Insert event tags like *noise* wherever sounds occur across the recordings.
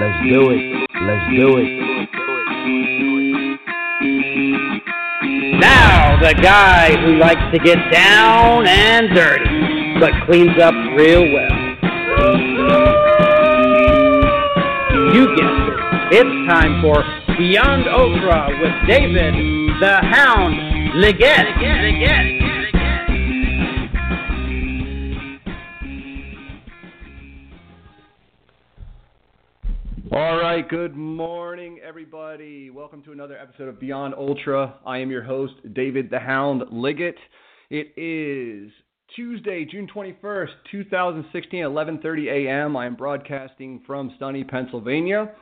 Let's do it. Let's do it. Now, the guy who likes to get down and dirty, but cleans up real well. You guessed it. It's time for Beyond Ultra with David the Hound Liggett. Liggett. All good morning, everybody. Welcome to another episode of Beyond Ultra. I am your host, David the Hound Liggett. It is Tuesday, June 21st, 2016, 11:30 a.m. I am broadcasting from sunny Pennsylvania.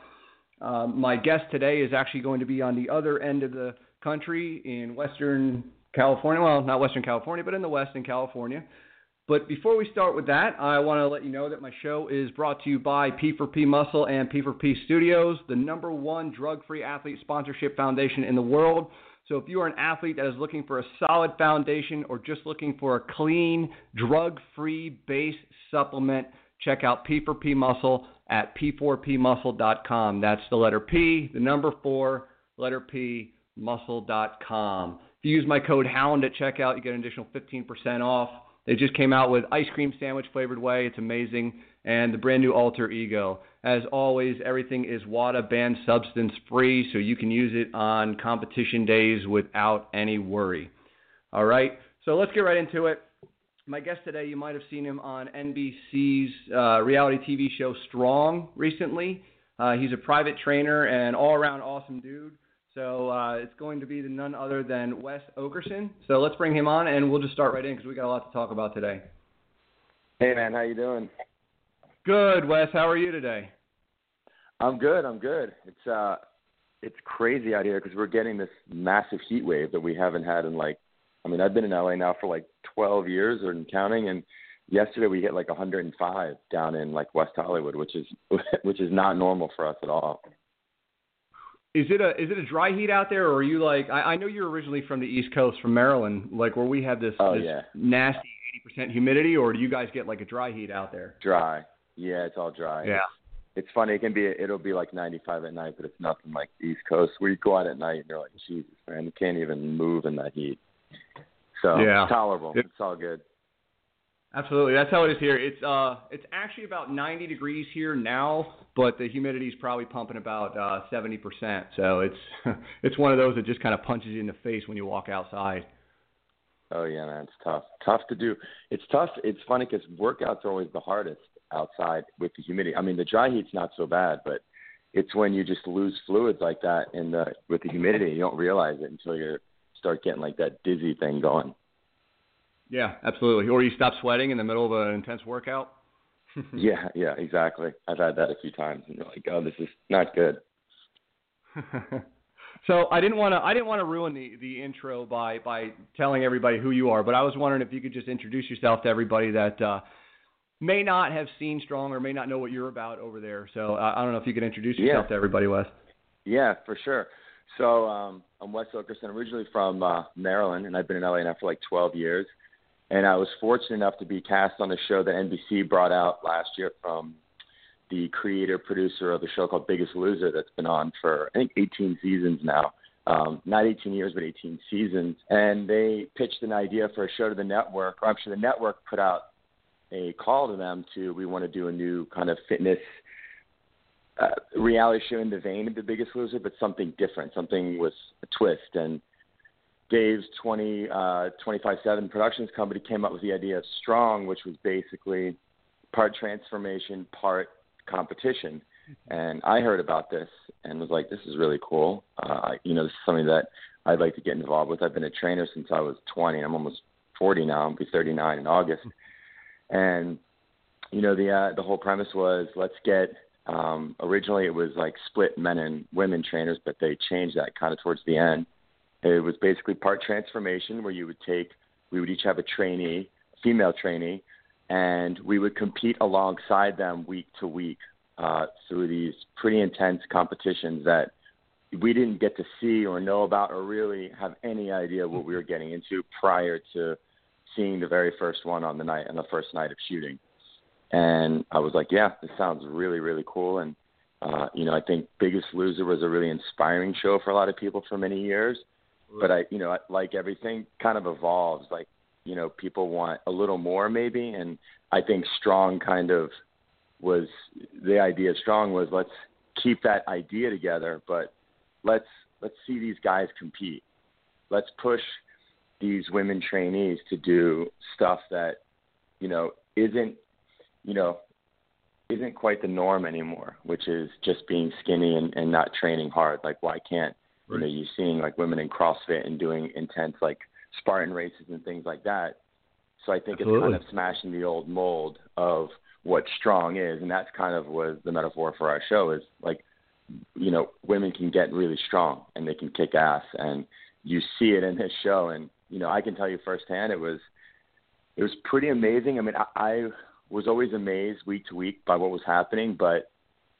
Um, my guest today is actually going to be on the other end of the country in Western California. Well, not Western California, but in the West in California. But before we start with that, I want to let you know that my show is brought to you by P4P Muscle and P4P Studios, the number one drug free athlete sponsorship foundation in the world. So if you are an athlete that is looking for a solid foundation or just looking for a clean, drug free base supplement, check out P4P Muscle at p4pmuscle.com. That's the letter P, the number four, letter P, muscle.com. If you use my code HOUND at checkout, you get an additional 15% off. They just came out with ice cream sandwich flavored whey. It's amazing. And the brand new Alter Ego. As always, everything is WADA banned substance free, so you can use it on competition days without any worry. All right, so let's get right into it. My guest today, you might have seen him on NBC's uh, reality TV show Strong recently. Uh, he's a private trainer and all around awesome dude. So uh, it's going to be none other than Wes Okerson. So let's bring him on, and we'll just start right in because we got a lot to talk about today. Hey man, how you doing? Good, Wes. How are you today? I'm good. I'm good. It's uh, it's crazy out here because we're getting this massive heat wave that we haven't had in like, I mean, I've been in LA now for like 12 years or counting, and yesterday we hit like 105 down in like West Hollywood, which is *laughs* which is not normal for us at all. Is it a is it a dry heat out there, or are you like I, I know you're originally from the East Coast, from Maryland, like where we have this, oh, this yeah. nasty 80% humidity, or do you guys get like a dry heat out there? Dry. Yeah, it's all dry. Yeah. It's, it's funny. It can be. It'll be like 95 at night, but it's nothing like the East Coast where you go out at night and you're like, Jesus, man, you can't even move in that heat. So Yeah. it's tolerable. It- it's all good. Absolutely, that's how it is here. It's uh, it's actually about 90 degrees here now, but the humidity is probably pumping about uh 70%. So it's *laughs* it's one of those that just kind of punches you in the face when you walk outside. Oh yeah, man, it's tough. Tough to do. It's tough. It's funny because workouts are always the hardest outside with the humidity. I mean, the dry heat's not so bad, but it's when you just lose fluids like that in the with the humidity. You don't realize it until you start getting like that dizzy thing going. Yeah, absolutely. Or you stop sweating in the middle of an intense workout. *laughs* yeah, yeah, exactly. I've had that a few times, and you're like, oh, this is not good. *laughs* so I didn't want to I didn't want to ruin the the intro by by telling everybody who you are, but I was wondering if you could just introduce yourself to everybody that uh, may not have seen Strong or may not know what you're about over there. So uh, I don't know if you could introduce yourself Yeah. to everybody, Wes. Yeah, for sure. So um, I'm Wes Okerson, originally from uh, Maryland, and I've been in LA now for like 12 years. And I was fortunate enough to be cast on the show that NBC brought out last year from the creator producer of the show called Biggest Loser that's been on for I think 18 seasons now. Um, not 18 years, but 18 seasons. And they pitched an idea for a show to the network. Or actually, the network put out a call to them to we want to do a new kind of fitness uh, reality show in the vein of The Biggest Loser, but something different, something with a twist. And Dave's 20, uh, 25-7 Productions company came up with the idea of Strong, which was basically part transformation, part competition. And I heard about this and was like, this is really cool. Uh, you know, this is something that I'd like to get involved with. I've been a trainer since I was 20. I'm almost 40 now. I'll be 39 in August. And you know, the uh, the whole premise was let's get. Um, originally, it was like split men and women trainers, but they changed that kind of towards the end. It was basically part transformation, where you would take. We would each have a trainee, female trainee, and we would compete alongside them week to week uh, through these pretty intense competitions that we didn't get to see or know about or really have any idea what we were getting into prior to seeing the very first one on the night on the first night of shooting. And I was like, yeah, this sounds really really cool. And uh, you know, I think Biggest Loser was a really inspiring show for a lot of people for many years. But I, you know, like everything, kind of evolves. Like, you know, people want a little more maybe, and I think Strong kind of was the idea. Strong was let's keep that idea together, but let's let's see these guys compete. Let's push these women trainees to do stuff that you know isn't you know isn't quite the norm anymore, which is just being skinny and, and not training hard. Like why can't right. you know you're seeing like women in CrossFit and doing intense like Spartan races and things like that. So I think Absolutely. it's kind of smashing the old mold of what strong is, and that's kind of what the metaphor for our show is. Like, you know, women can get really strong and they can kick ass, and you see it in this show. And you know, I can tell you firsthand, it was it was pretty amazing. I mean, I, I was always amazed week to week by what was happening, but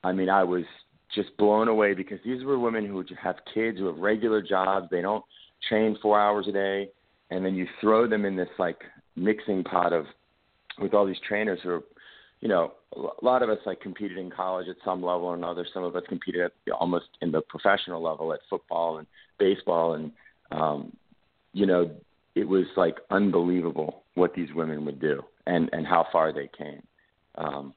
I mean, I was just blown away because these were women who have kids who have regular jobs. They don't train four hours a day, and then you throw them in this like mixing pot of with all these trainers who are, you know, a lot of us like competed in college at some level or another. Some of us competed at almost in the professional level at football and baseball, and um, you know, it was like unbelievable what these women would do and and how far they came. Um,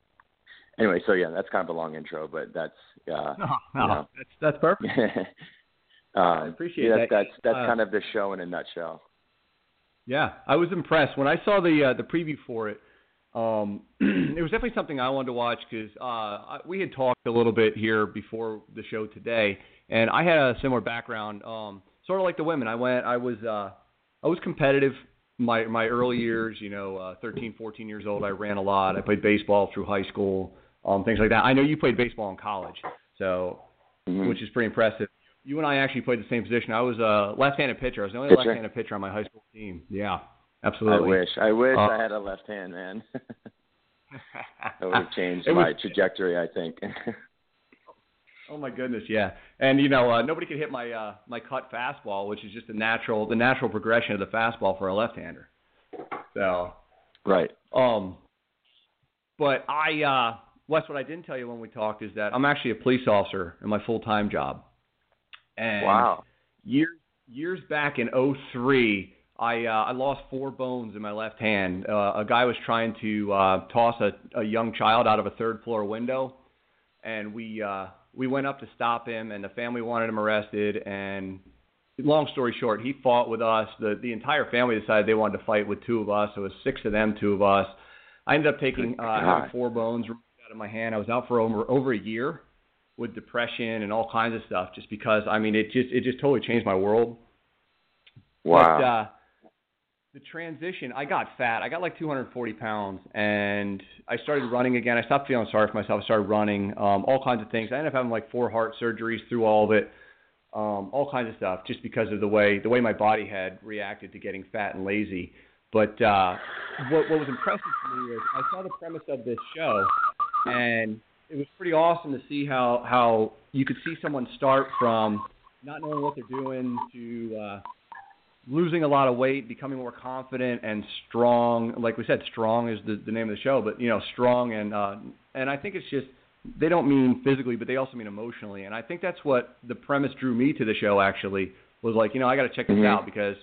anyway, so yeah, that's kind of a long intro, but that's uh, no, no, you know, that's that's perfect. *laughs* um, I appreciate yeah, that. That's that's uh, kind of the show in a nutshell. Yeah, I was impressed when I saw the uh, the preview for it. Um, *clears throat* it was definitely something I wanted to watch because uh, we had talked a little bit here before the show today, and I had a similar background, um, sort of like the women. I went, I was, uh, I was competitive my my early years. You know, uh, 13, 14 years old. I ran a lot. I played baseball through high school, um, things like that. I know you played baseball in college, so mm-hmm. which is pretty impressive you and I actually played the same position. I was a left-handed pitcher. I was the only pitcher? left-handed pitcher on my high school team. Yeah, absolutely. I wish. I wish uh, I had a left hand, man. *laughs* that would have *laughs* changed my was, trajectory, I think. *laughs* oh my goodness, yeah. And you know, uh, nobody could hit my uh, my cut fastball, which is just the natural the natural progression of the fastball for a left-hander. So. Right. Um. But I, uh, Wes, what I didn't tell you when we talked is that I'm actually a police officer in my full-time job. And wow. Years years back in '03, I uh, I lost four bones in my left hand. Uh, a guy was trying to uh, toss a, a young child out of a third floor window, and we uh, we went up to stop him, and the family wanted him arrested. And long story short, he fought with us. The the entire family decided they wanted to fight with two of us. It was six of them, two of us. I ended up taking uh, having four bones out of my hand. I was out for over over a year with depression and all kinds of stuff just because I mean it just it just totally changed my world. Wow. But, uh, the transition, I got fat. I got like 240 pounds, and I started running again. I stopped feeling sorry for myself. I started running, um, all kinds of things. I ended up having like four heart surgeries through all of it, um, all kinds of stuff, just because of the way the way my body had reacted to getting fat and lazy. But uh, what, what was impressive to me was I saw the premise of this show, and it was pretty awesome to see how how you could see someone start from not knowing what they're doing to uh, losing a lot of weight, becoming more confident and strong. Like we said, strong is the, the name of the show, but you know, strong and uh, and I think it's just they don't mean physically, but they also mean emotionally. And I think that's what the premise drew me to the show. Actually, was like you know I got to check this mm-hmm. out because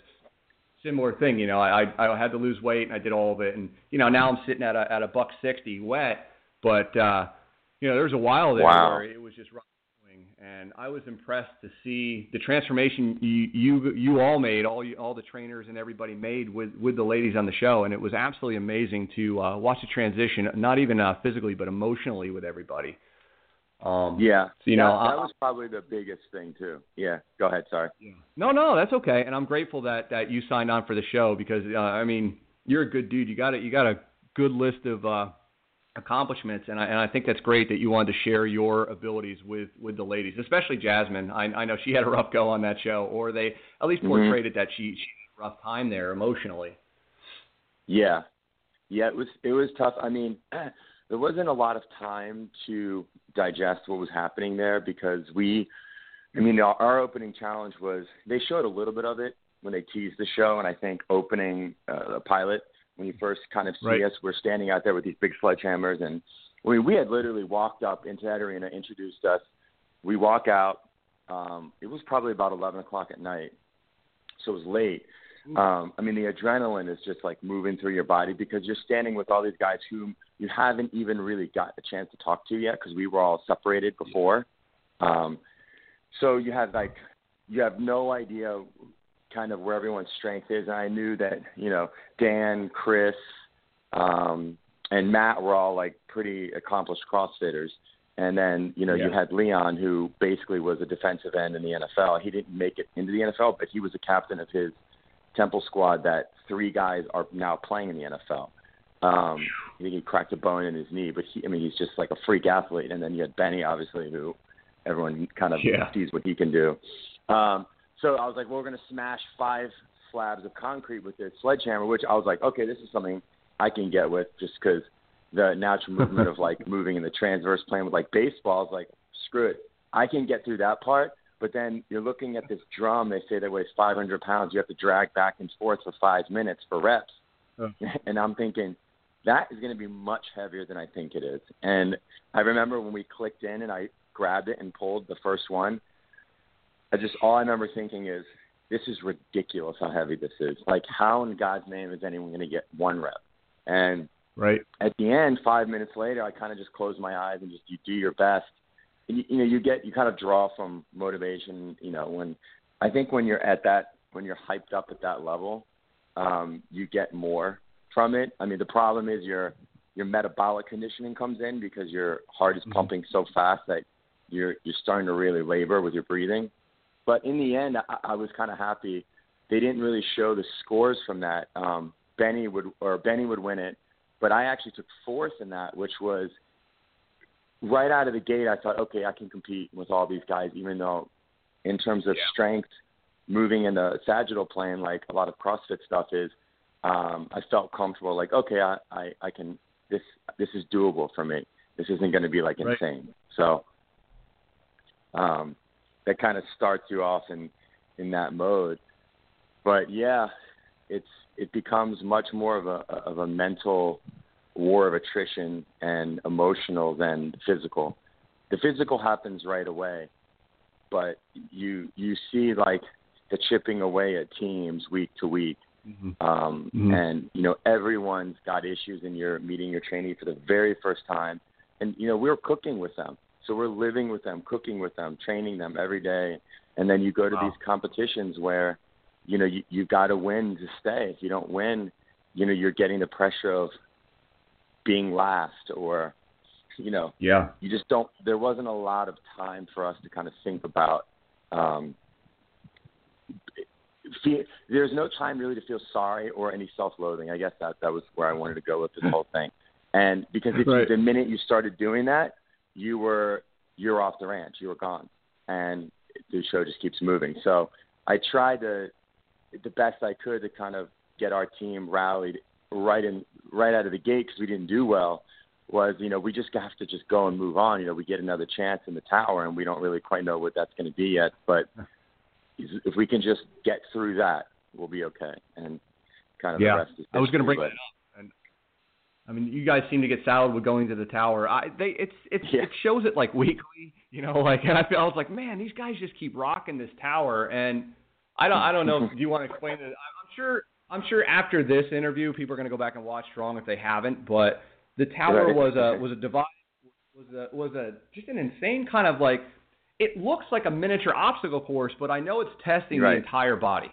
similar thing. You know, I I had to lose weight and I did all of it, and you know now I'm sitting at a at a buck sixty wet, but uh, you know, there was a while there wow. where it was just going, and I was impressed to see the transformation you you, you all made, all you, all the trainers and everybody made with with the ladies on the show, and it was absolutely amazing to uh, watch the transition, not even uh, physically but emotionally with everybody. Um, yeah, so, you know, that, that was probably the biggest thing too. Yeah, go ahead. Sorry. Yeah. No, no, that's okay, and I'm grateful that that you signed on for the show because uh, I mean, you're a good dude. You got it. You got a good list of uh, accomplishments, and I, and I think that's great that you wanted to share your abilities with with the ladies, especially Jasmine. I, I know she had a rough go on that show, or they at least mm-hmm. portrayed mm-hmm. it that she she had a rough time there emotionally. Yeah, yeah, it was it was tough. I mean, *clears throat* there wasn't a lot of time to digest what was happening there because we, I mean, our, our opening challenge was they showed a little bit of it when they teased the show, and I think opening uh, the pilot when you first kind of see right. us, we're standing out there with these big sledgehammers, and we we had literally walked up into that arena, introduced us, we walk out. Um, it was probably about 11 o'clock at night, so it was late. Um, I mean, the adrenaline is just like moving through your body because you're standing with all these guys whom you haven't even really got a chance to talk to yet because we were all separated before. Um, so you have like you have no idea kind of where everyone's strength is. And I knew that you know Dan, Chris, um, and Matt were all like pretty accomplished CrossFitters. And then you know yeah. you had Leon, who basically was a defensive end in the NFL. He didn't make it into the NFL, but he was a captain of his Temple squad. That three guys are now playing in the NFL. Um, I think he cracked a bone in his knee, but he, I mean, he's just like a freak athlete. And then you had Benny, obviously, who everyone kind of yeah. sees what he can do. Um, so I was like, well, we're going to smash five slabs of concrete with this sledgehammer, which I was like, okay, this is something I can get with just because the natural *laughs* movement of like moving in the transverse plane with like baseball is like, screw it. I can get through that part. But then you're looking at this drum, they say that weighs 500 pounds. You have to drag back and forth for five minutes for reps. Oh. *laughs* And I'm thinking, that is going to be much heavier than I think it is. And I remember when we clicked in and I grabbed it and pulled the first one, I just all I remember thinking is, this is ridiculous how heavy this is. Like, how in God's name is anyone going to get one rep? And right at the end, five minutes later, I kind of just close my eyes and just you do your best. And you, you know, you get you kind of draw from motivation. You know, when I think when you're at that, when you're hyped up at that level, um, you get more from it. I mean, the problem is your your metabolic conditioning comes in because your heart is mm-hmm. pumping so fast that you're you're starting to really labor with your breathing. But in the end, I, I was kind of happy. They didn't really show the scores from that. Um, Benny would or Benny would win it, but I actually took fourth in that, which was right out of the gate. I thought, okay, I can compete with all these guys, even though in terms of yeah. strength, moving in the sagittal plane, like a lot of CrossFit stuff is, um, I felt comfortable. Like, okay, I, I, I can. This this is doable for me. This isn't going to be like right. insane. So, um, that kind of starts you off in in that mode. But yeah, it's it becomes much more of a of a mental war of attrition and emotional than physical. The physical happens right away, but you you see like the chipping away at teams week to week. Mm-hmm. Um, mm-hmm. And you know everyone's got issues, and you're meeting your trainee for the very first time, and you know we're cooking with them so we're living with them, cooking with them, training them every day. And then you go to wow. these competitions where, you know, you, you've got to win to stay. If you don't win, you know, you're getting the pressure of being last or, you know, yeah, you just don't, there wasn't a lot of time for us to kind of think about, um, feel, there's no time really to feel sorry or any self-loathing. I guess that that was where I wanted to go with this whole thing. And because if right. you, the minute you started doing that, you were you're off the ranch, you were gone, and the show just keeps moving. So I tried to the best I could to kind of get our team rallied right in right out of the gate because we didn't do well. Was you know we just have to just go and move on. You know we get another chance in the tower, and we don't really quite know what that's going to be yet. But if we can just get through that, we'll be okay. And kind of yeah. the rest is I was going to bring but, that up. I mean, you guys seem to get saddled with going to the tower. I they it's it's yeah. it shows it like *laughs* weekly, you know, like and I feel I was like, man, these guys just keep rocking this tower, and I don't I don't know. *laughs* do you want to explain it? I'm sure I'm sure after this interview, people are going to go back and watch Strong if they haven't. But the tower right. was a was a device was a was a just an insane kind of like it looks like a miniature obstacle course, but I know it's testing right. the entire body.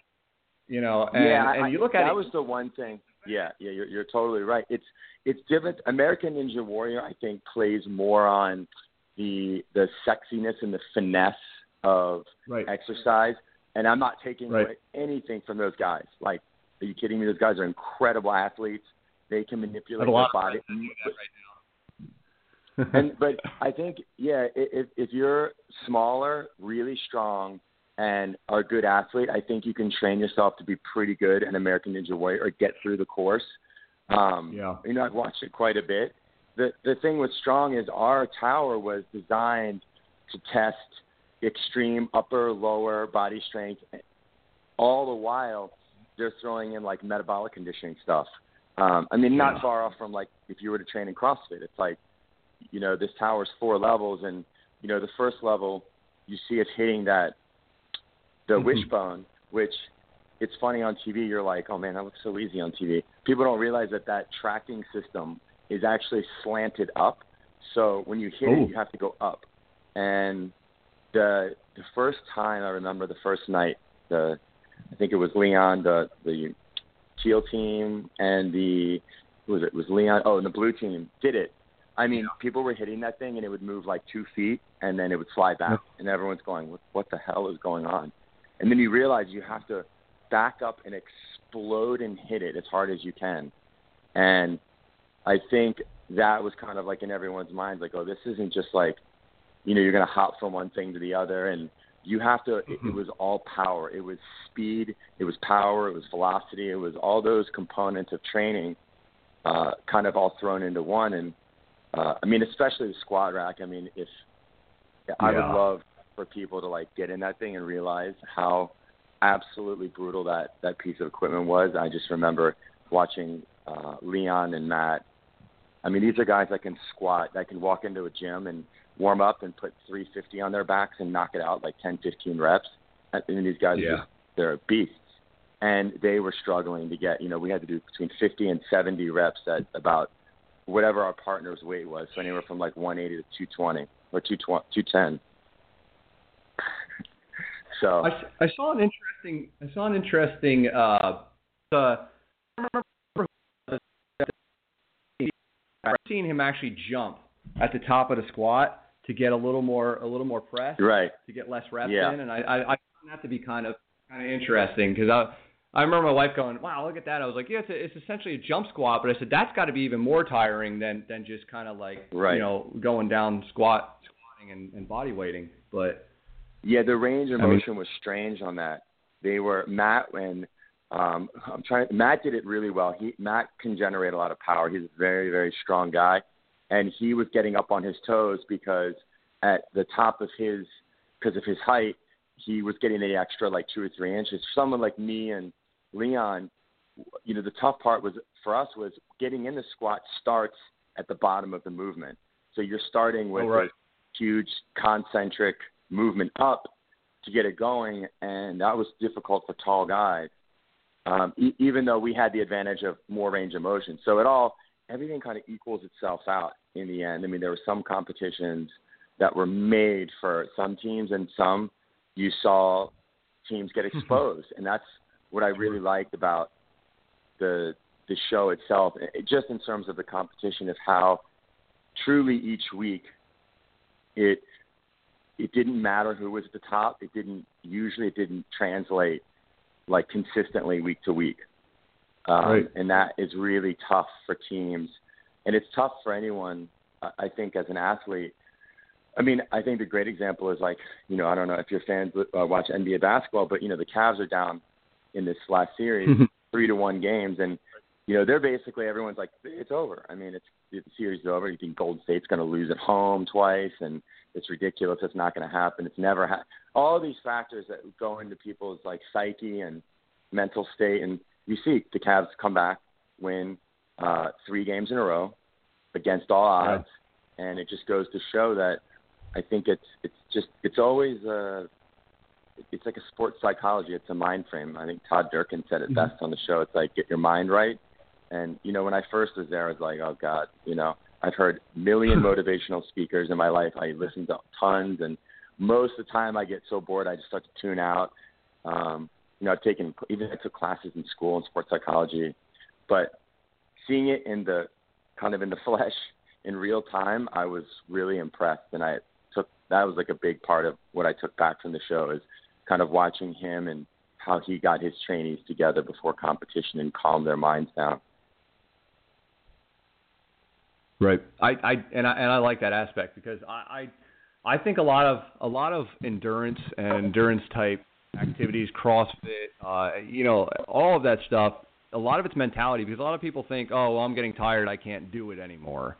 You know, and, yeah, and you look I, at that it. was the one thing. Yeah, yeah, you're you're totally right. It's it's different. American Ninja Warrior, I think, plays more on the the sexiness and the finesse of right. exercise. And I'm not taking right. away anything from those guys. Like, are you kidding me? Those guys are incredible athletes. They can manipulate their body. Right *laughs* *laughs* and but I think yeah, if if you're smaller, really strong, and are a good athlete, I think you can train yourself to be pretty good in American Ninja Warrior or get through the course. Um, yeah. You know, I've watched it quite a bit. The the thing with Strong is our tower was designed to test extreme upper lower body strength. All the while, they're throwing in like metabolic conditioning stuff. Um, I mean, not yeah. far off from like if you were to train in CrossFit. It's like, you know, this tower's four levels, and you know, the first level you see us hitting that the Mhm. wishbone, which it's funny on TV. You're like, oh man, that looks so easy on TV. People don't realize that that tracking system is actually slanted up. So when you hit Ooh. it, you have to go up. And the the first time I remember the first night, the I think it was Leon, the the teal team, and the who was it? It was Leon? Oh, and the blue team did it. I mean, people were hitting that thing, and it would move like two feet, and then it would slide back, and everyone's going, "What, what the hell is going on?" And then you realize you have to back up and explode and hit it as hard as you can. And I think that was kind of like in everyone's mind, like, oh, this isn't just like, you know, you're going to hop from one thing to the other. And you have to, it, it was all power. It was speed, it was power, it was velocity, it was all those components of training uh, kind of all thrown into one. And uh, I mean, especially the squat rack. I mean, if I would love for people to like get in that thing and realize how absolutely brutal that that piece of equipment was. I just remember watching uh, Leon and Matt. I mean, these are guys that can squat, that can walk into a gym and warm up and put 350 on their backs and knock it out like 10, 15 reps. I mean, these guys, Yeah. just, they're beasts. And they were struggling to get, you know, we had to do between 50 and 70 reps at about whatever our partner's weight was. So anywhere from like 180 to 220 or 210. So I saw an interesting I saw an interesting uh uh I remember seeing him actually jump at the top of the squat to get a little more a little more press right. to get less reps Yeah. in and I I, I found that to be kind of kind of interesting because I I remember my wife going, "Wow, look at that!" I was like, "Yeah, it's, a, it's essentially a jump squat," but I said that's got to be even more tiring than than just kind of like Right. you know going down squat squatting and, and body weighting. But Yeah, the range of I mean- motion was strange on that. They were Matt when um I'm trying Matt did it really well. He Matt can generate a lot of power. He's a very, very strong guy. And he was getting up on his toes because at the top of his because of his height, he was getting the extra like two or three inches. Someone like me and Leon, you know, the tough part was for us was getting in the squat starts at the bottom of the movement. So you're starting with Oh, right. huge concentric movement up to get it going, and that was difficult for tall guys. Um, e- even though we had the advantage of more range of motion, so it all everything kind of equals itself out in the end. I mean, there were some competitions that were made for some teams, and some you saw teams get exposed, and that's what I really liked about the the show itself, it, just in terms of the competition of how truly each week it it didn't matter who was at the top. It didn't usually it didn't translate like consistently week to week, um, Right. and that is really tough for teams, and it's tough for anyone. I think as an athlete. I mean, I think the great example is like, you know, I don't know if your fans uh, watch NBA basketball, but you know, the Cavs are down in this last series, *laughs* three to one games, and you know, they're basically everyone's like, it's over. I mean, it's the series is over. You think Golden State's going to lose at home twice, and it's ridiculous. It's not going to happen. It's never ha- all these factors that go into people's like psyche and mental state, and you see the Cavs come back, win uh, three games in a row against all odds, and it just goes to show that I think it's it's just it's always uh it's like a sports psychology. It's a mind frame. I think Todd Durkin said it Mhm. best on the show. It's like get your mind right. And you know, when I first was there, I was like, oh God, you know, I've heard million *laughs* motivational speakers in my life. I listened to tons, and most of the time I get so bored I just start to tune out. Um, you know, I've taken even I took classes in school in sports psychology, but seeing it in the kind of in the *laughs* flesh in real time, I was really impressed, and I took that was like a big part of what I took back from the show is kind of watching him and how he got his trainees together before competition and calmed their minds down. Right. I, I and I and I like that aspect because I, I I think a lot of a lot of endurance and endurance type activities, CrossFit, uh, you know, all of that stuff. A lot of it's mentality because a lot of people think, oh, well, I'm getting tired, I can't do it anymore.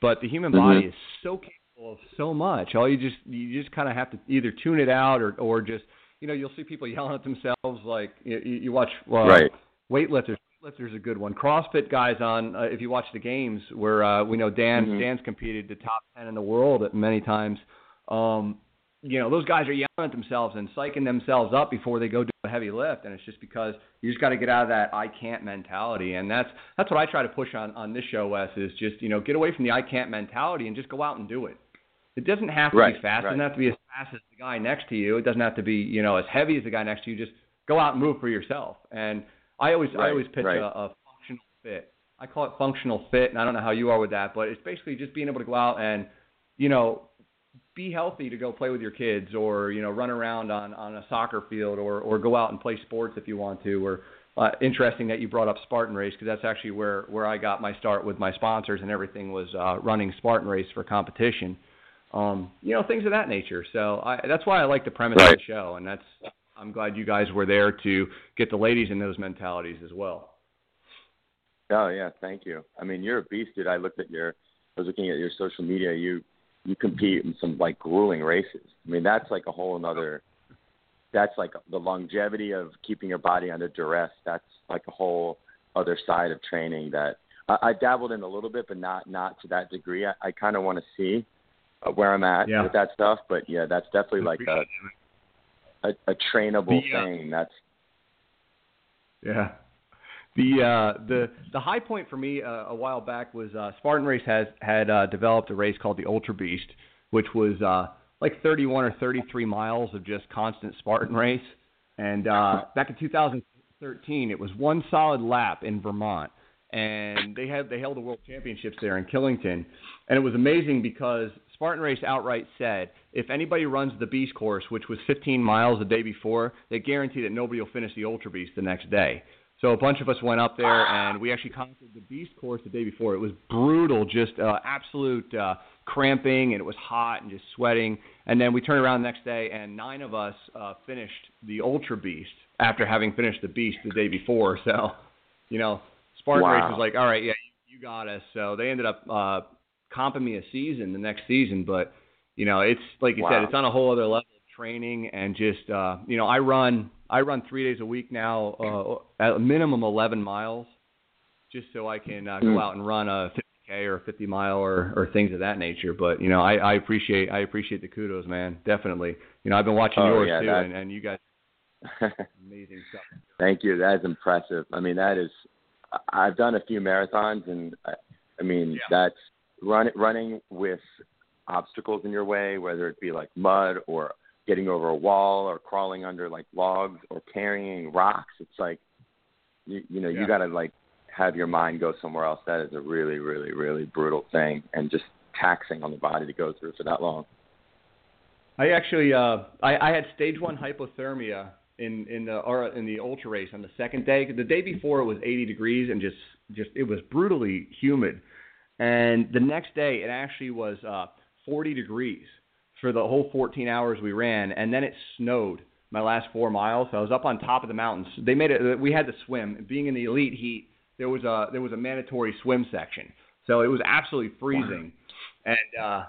But the human body Mhm. is so capable of so much. All you just you just kind of have to either tune it out or or just you know you'll see people yelling at themselves like you, you watch uh, Right. weightlifters. Weightlifters a good one. CrossFit guys on. Uh, if you watch the games where uh, we know Dan Mhm. Dan's competed the top ten in the world at many times. Um, you know, those guys are yelling at themselves and psyching themselves up before they go do a heavy lift, and it's just because you just got to get out of that I can't mentality, and that's that's what I try to push on on this show, Wes. Is just you know get away from the I can't mentality and just go out and do it. It doesn't have to right, be fast. Right. It doesn't have to be as fast as the guy next to you. It doesn't have to be you know as heavy as the guy next to you. Just go out and move for yourself. And I always right, I always pitch right. a, a functional fit. I call it functional fit, and I don't know how you are with that, but it's basically just being able to go out and you know be healthy to go play with your kids or you know run around on on a soccer field or or go out and play sports if you want to or uh, interesting that you brought up Spartan Race because that's actually where where I got my start with my sponsors and everything was uh, running Spartan Race for competition. Um, you know things of that nature. So I, that's why I like the premise right. of the show, and that's I'm glad you guys were there to get the ladies in those mentalities as well. Oh yeah, thank you. I mean, you're a beast, dude. I looked at your, I was looking at your social media. You you compete in some like grueling races. I mean, that's like a whole another. That's like the longevity of keeping your body under duress. That's like a whole other side of training that I, I dabbled in a little bit, but not not to that degree. I, I kind of want to see where I'm at Yeah. with that stuff. But yeah, that's definitely like a a, a trainable The, uh, thing. That's Yeah. The uh, the the high point for me uh, a while back was uh, Spartan Race has had uh, developed a race called the Ultra Beast, which was uh, like 31 or 33 miles of just constant Spartan race. And uh, *laughs* back in 2013, it was one solid lap in Vermont, and they had they held the World Championships there in Killington, and it was amazing because Spartan Race outright said if anybody runs the Beast course, which was 15 miles the day before, they guarantee that nobody will finish the Ultra Beast the next day. So a bunch of us went up there and we actually conquered the Beast course the day before. It was brutal, just uh, absolute uh, cramping, and it was hot and just sweating. And then we turned around the next day, and nine of us uh, finished the Ultra Beast after having finished the Beast the day before. *laughs* So, you know, Spartan Race was like, all right, yeah, you, you got us. So they ended up uh, comping me a season the next season, but you know, it's like you Wow. said, it's on a whole other level of training and just uh, you know, I run I run three days a week now, uh, at a minimum 11 miles, just so I can uh, go Mm. out and run a 50k or a 50 mile or or things of that nature. But you know, I, I appreciate I appreciate the kudos, man. Definitely. You know, I've been watching Oh, yours yeah, too, and, and you guys *laughs* amazing stuff. Thank you. That is impressive. I mean, that is. I've done a few marathons, and I, I mean, Yeah. that's run, running with obstacles in your way, whether it be like mud or getting over a wall or crawling under like logs or carrying rocks. It's like, you, you know, Yeah. you got to like have your mind go somewhere else. That is a really, really, really brutal thing, and just taxing on the body to go through for that long. I actually uh I, I had stage one hypothermia in in the or in the ultra race on the second day. The day before it was 80 degrees and just just it was brutally humid. And the next day it actually was uh 40 degrees for the whole 14 hours we ran and then it snowed my last 4 miles. So I was up on top of the mountains. They made it we had to swim. Being in the elite heat, there was a there was a mandatory swim section. So it was absolutely freezing. And uh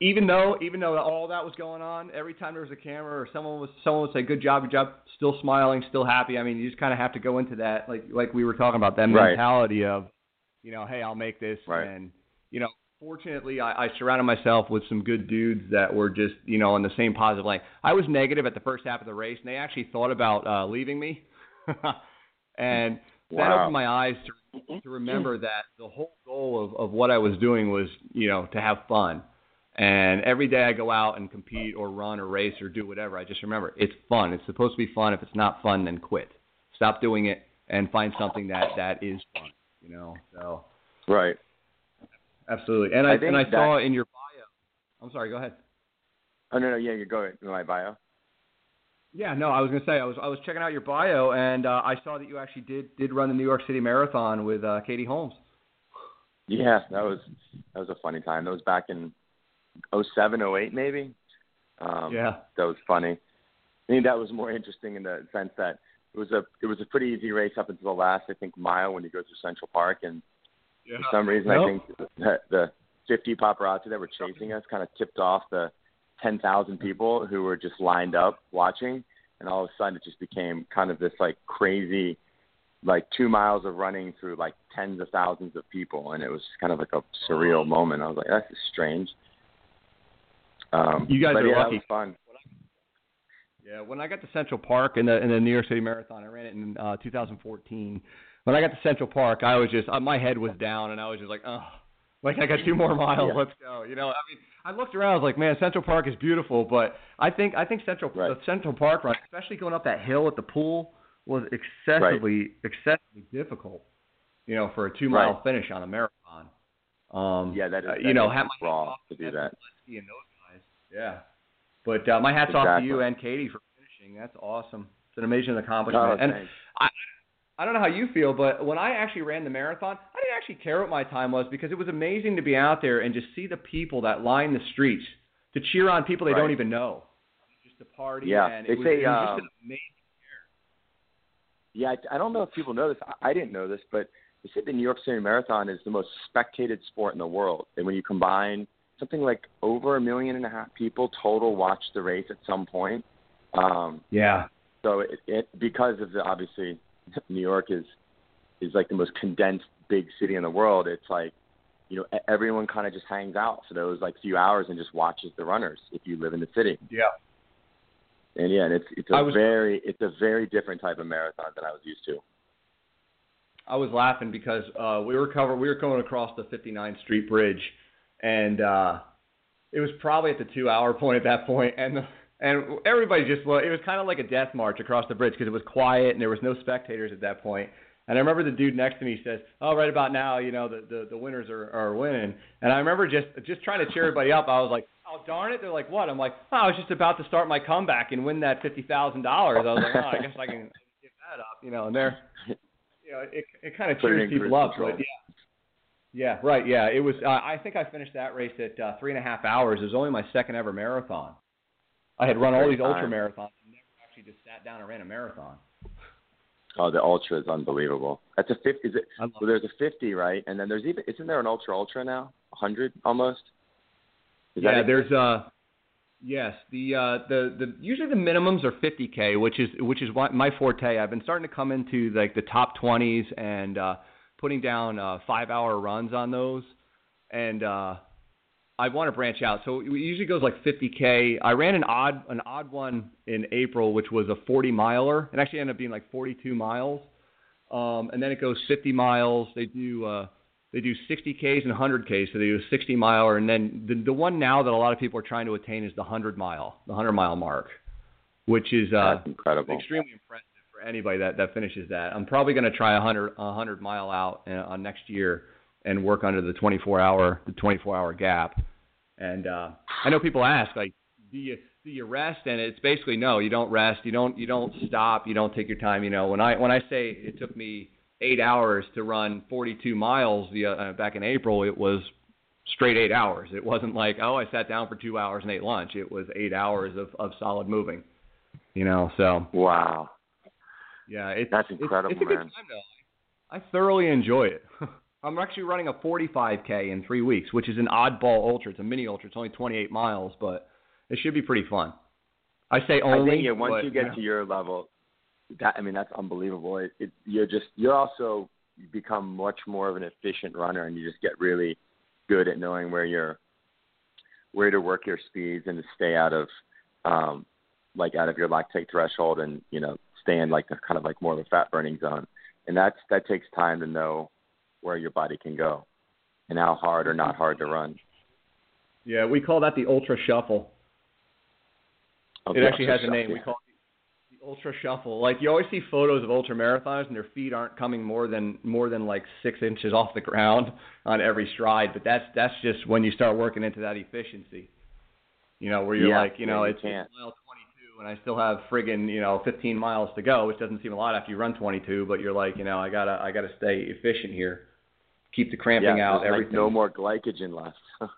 even though even though all that was going on, every time there was a camera or someone was someone would say, "Good job, good job," still smiling, still happy. I mean, you just kind of have to go into that, like like we were talking about, that Right. mentality of, you know, hey, I'll make this, Right. and you know, fortunately, I, I surrounded myself with some good dudes that were just you know on the same positive line. I was negative at the first half of the race, and they actually thought about uh, leaving me, *laughs* and that opened my eyes to to remember that the whole goal of, of what I was doing was, you know, to have fun. And every day I go out and compete or run or race or do whatever, I just remember it's fun. It's supposed to be fun. If it's not fun, then quit. Stop doing it and find something that that is fun. You know. So Right. absolutely. And I, I and I that- saw in your bio. I'm sorry. Go ahead. Oh no, no, yeah, you go ahead. in my bio. Yeah, no, I was gonna say I was I was checking out your bio and uh, I saw that you actually did did run the New York City Marathon with uh, Katie Holmes. Yeah, that was that was a funny time. That was back in oh seven, oh eight, maybe. Um, Yeah. that was funny. I think that was more interesting in the sense that it was a it was a pretty easy race up until the last I think mile when you go through Central Park, and Yeah. for some reason Nope. I think the, the 50 paparazzi that were chasing us kind of tipped off the 10,000 people who were just lined up watching, and all of a sudden it just became kind of this like crazy, like two miles of running through like tens of thousands of people, and it was kind of like a surreal moment. I was like, that's strange. Um, You guys but are yeah, lucky. That was fun. Yeah, when I got to Central Park in the in the New York City Marathon, I ran it in uh, 2014. When I got to Central Park, I was just uh, my head was down, and I was just like, oh, like I got two more *laughs* miles, Yeah. let's go. You know, I mean, I looked around, I was like, man, Central Park is beautiful, but I think I think Central Right. the Central Park run, especially going up that hill at the pool, was excessively excessively difficult. You know, for a two mile Right. finish on a marathon. Um, Yeah, that is. that you know, is have my raw to do that. And those guys. Yeah. But uh, my hats off to you and Katie for finishing. That's awesome. It's an amazing accomplishment. Oh, and I, I don't know how you feel, but when I actually ran the marathon, I didn't actually care what my time was because it was amazing to be out there and just see the people that line the streets to cheer on people they Right. don't even know. Just to party Yeah, and they it was, say, it was um, just an amazing Yeah, I, I don't know if people know this. I, I didn't know this, but they said the New York City Marathon is the most spectated sport in the world. And when you combine something like over a million and a half people total watch the race at some point. Um, Yeah. so it, it because of the obviously *laughs* New York is is like the most condensed big city in the world. It's like you know everyone kind of just hangs out for those like few hours and just watches the runners if you live in the city. Yeah. And yeah, and it's it's a was- very it's a very different type of marathon than I was used to. I was laughing because uh, we were cover we were going across the 59th Street Bridge, and uh, it was probably at the two hour *laughs* point at that point, and the, and everybody just well, it was kind of like a death march across the bridge because it was quiet and there was no spectators at that point. And I remember the dude next to me says, "Oh, right about now, you know, the the, the winners are, are winning." And I remember just just trying to cheer everybody up. I was like, "Oh, darn it!" They're like, "What?" I'm like, "Oh, I was just about to start my comeback and win that fifty thousand dollars." I was like, "Oh, I guess I can give that up," you know. And they're you know, it it kind of cheers people up. But yeah, yeah, right, yeah. It was. Uh, I think I finished that race at uh, three and a half hours. It was only my second ever marathon. I had run all these ultra marathons and never actually just sat down and ran a marathon. Oh, the ultra is unbelievable. That's a fifty. Is it? Well, there's a fifty, right? And then there's even isn't there an ultra ultra now? A hundred almost. Is yeah, there's uh yes, the uh the the usually the minimums are 50k, which is which is what my forte. I've been starting to come into like the top 20s and uh putting down uh 5-hour runs on those and uh I want to branch out. So it usually goes like 50k. I ran an odd an odd one in April which was a 40 miler. It actually ended up being like 42 miles. Um and then it goes 50 miles. They do uh they do 60Ks and 100Ks, so they do a 60 miler, and then the, the one now that a lot of people are trying to attain is the 100 mile, the 100 mile mark, which is uh, That's incredible. extremely impressive anybody that, that finishes that. I'm probably going to try a 100 a 100 mile out uh, on next year and work under the 24 hour the 24 hour gap. And uh, I know people ask like, do you do you rest? And it's basically no, you don't rest, you don't you don't stop, you don't take your time. You know, when I when I say it took me eight hours to run 42 miles the, uh, back in April, it was straight eight hours. It wasn't like, oh, I sat down for two hours and ate lunch. It was eight hours of, of solid moving. You know, so Wow. Yeah, it's That's incredible, It's, a good man. time though. I thoroughly enjoy it. *laughs* I'm actually running a 45k in three weeks, which is an oddball ultra. It's a mini ultra. It's only 28 miles, but it should be pretty fun. I say only. I think yeah, once but, you get know. to your level, that I mean that's unbelievable. It, it you're just you're also you become much more of an efficient runner, and you just get really good at knowing where you're where to work your speeds and to stay out of um like out of your lactate threshold and you know stay in like the kind of like more of a fat burning zone and that's that takes time to know where your body can go and how hard or not hard to run Yeah, we call that the ultra shuffle. Okay, It actually has a name. We call it the ultra shuffle. Like you always see photos of ultra marathoners and their feet aren't coming more than more than like six inches off the ground *laughs* on every stride. But that's that's just when you start working into that efficiency. You know, where you're Yeah, like, you know, yeah, you it's, it's mile 22 and I still have friggin' you know 15 miles to go, which doesn't seem a lot after you run 22. But you're like, you know, I gotta I gotta stay efficient here, keep the cramping yeah, out, like, everything. no more glycogen left *laughs*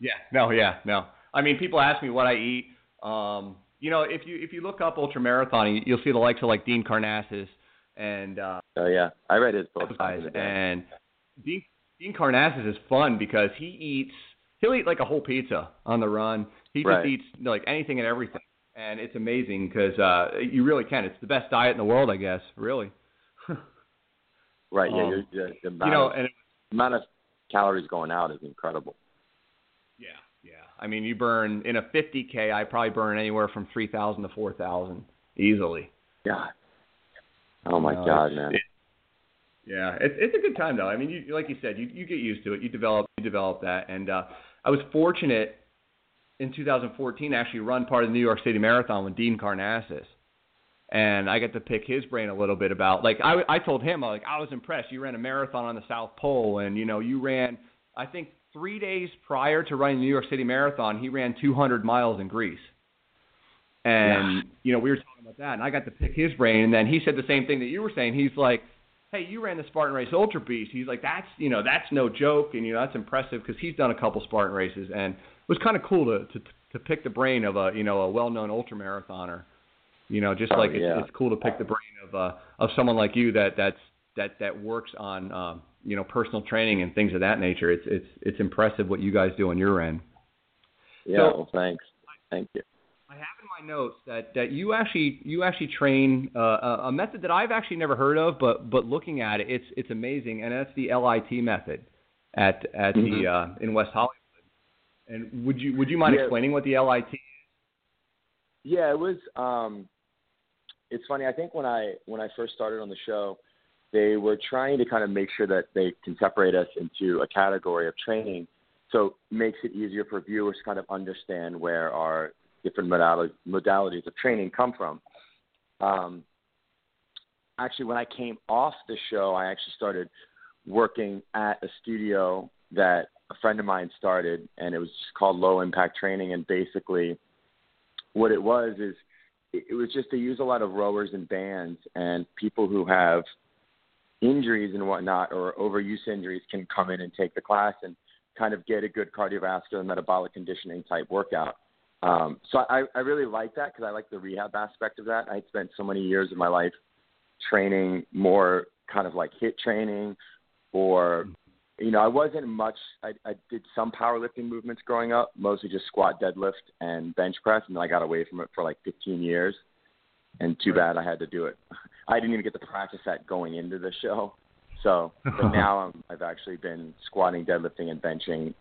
Yeah, no, yeah, no. I mean, people ask me what I eat. Um, you know, if you if you look up ultra marathon, you'll see the likes of like Dean Karnazes and uh, so yeah i read his book guys. in the day. And Dean Dean Karnazes is fun because he eats he'll eat like a whole pizza on the run. He just Right. eats like anything and everything, and it's amazing because uh, you really can. It's the best diet in the world, I guess. Really. *laughs* Right. Yeah. Um, you're, the, the amount, you know, of, and it, amount of calories going out is incredible. Yeah, yeah. I mean, you burn in a 50k. I probably burn anywhere from 3,000 to 4,000 easily. Yeah. Oh my No, God, man. it- yeah, it's it's a good time though. I mean, you like you said, you you get used to it. You develop you develop that, and uh, I was fortunate in 2014 to actually run part of the New York City Marathon with Dean Karnazes, and I got to pick his brain a little bit about like I I told him like I was impressed. You ran a marathon on the South Pole, and you know you ran I think three days prior to running the New York City Marathon, he ran 200 miles in Greece. And you know, we were talking about that, and I got to pick his brain, and then he said the same thing that you were saying. He's like, "Hey, you ran the Spartan Race Ultra Beast." He's like, "That's you know, that's no joke, and you know, that's impressive because he's done a couple Spartan races, and was kind of cool to to to pick the brain of a you know a well-known ultra marathoner. You know, just Oh, like yeah. it's, it's cool to pick the brain of uh of someone like you that that's that that works on um you know personal training and things of that nature. It's it's it's impressive what you guys do on your end. Yeah. So- well, thanks. Thank you. I have in my notes that, that you actually you actually train uh, a, method that I've actually never heard of, but but looking at it, it's it's amazing, and that's the LIT method at at the Mhm. uh, in West Hollywood. And would you would you mind Yeah. explaining what the LIT? is? Yeah, it was. Um, it's funny. I think when I when I first started on the show, they were trying to kind of make sure that they can separate us into a category of training, so it makes it easier for viewers to kind of understand where our different modalities modalities of training come from. Um, actually, when I came off the show, I actually started working at a studio that a friend of mine started, and it was called Low Impact Training, and basically what it was is it was just to use a lot of rowers and bands and people who have injuries and whatnot or overuse injuries can come in and take the class and kind of get a good cardiovascular and metabolic conditioning type workout. Um, so I, I really like that because I like the rehab aspect of that. I spent so many years of my life training more kind of like HIIT training or you know, I wasn't much. I, I did some powerlifting movements growing up, mostly just squat, deadlift, and bench press, and then I got away from it for like 15 years. And too bad I had to do it. *laughs* I didn't even get to practice that going into the show. So, *laughs* but now I'm, I've actually been squatting, deadlifting, and benching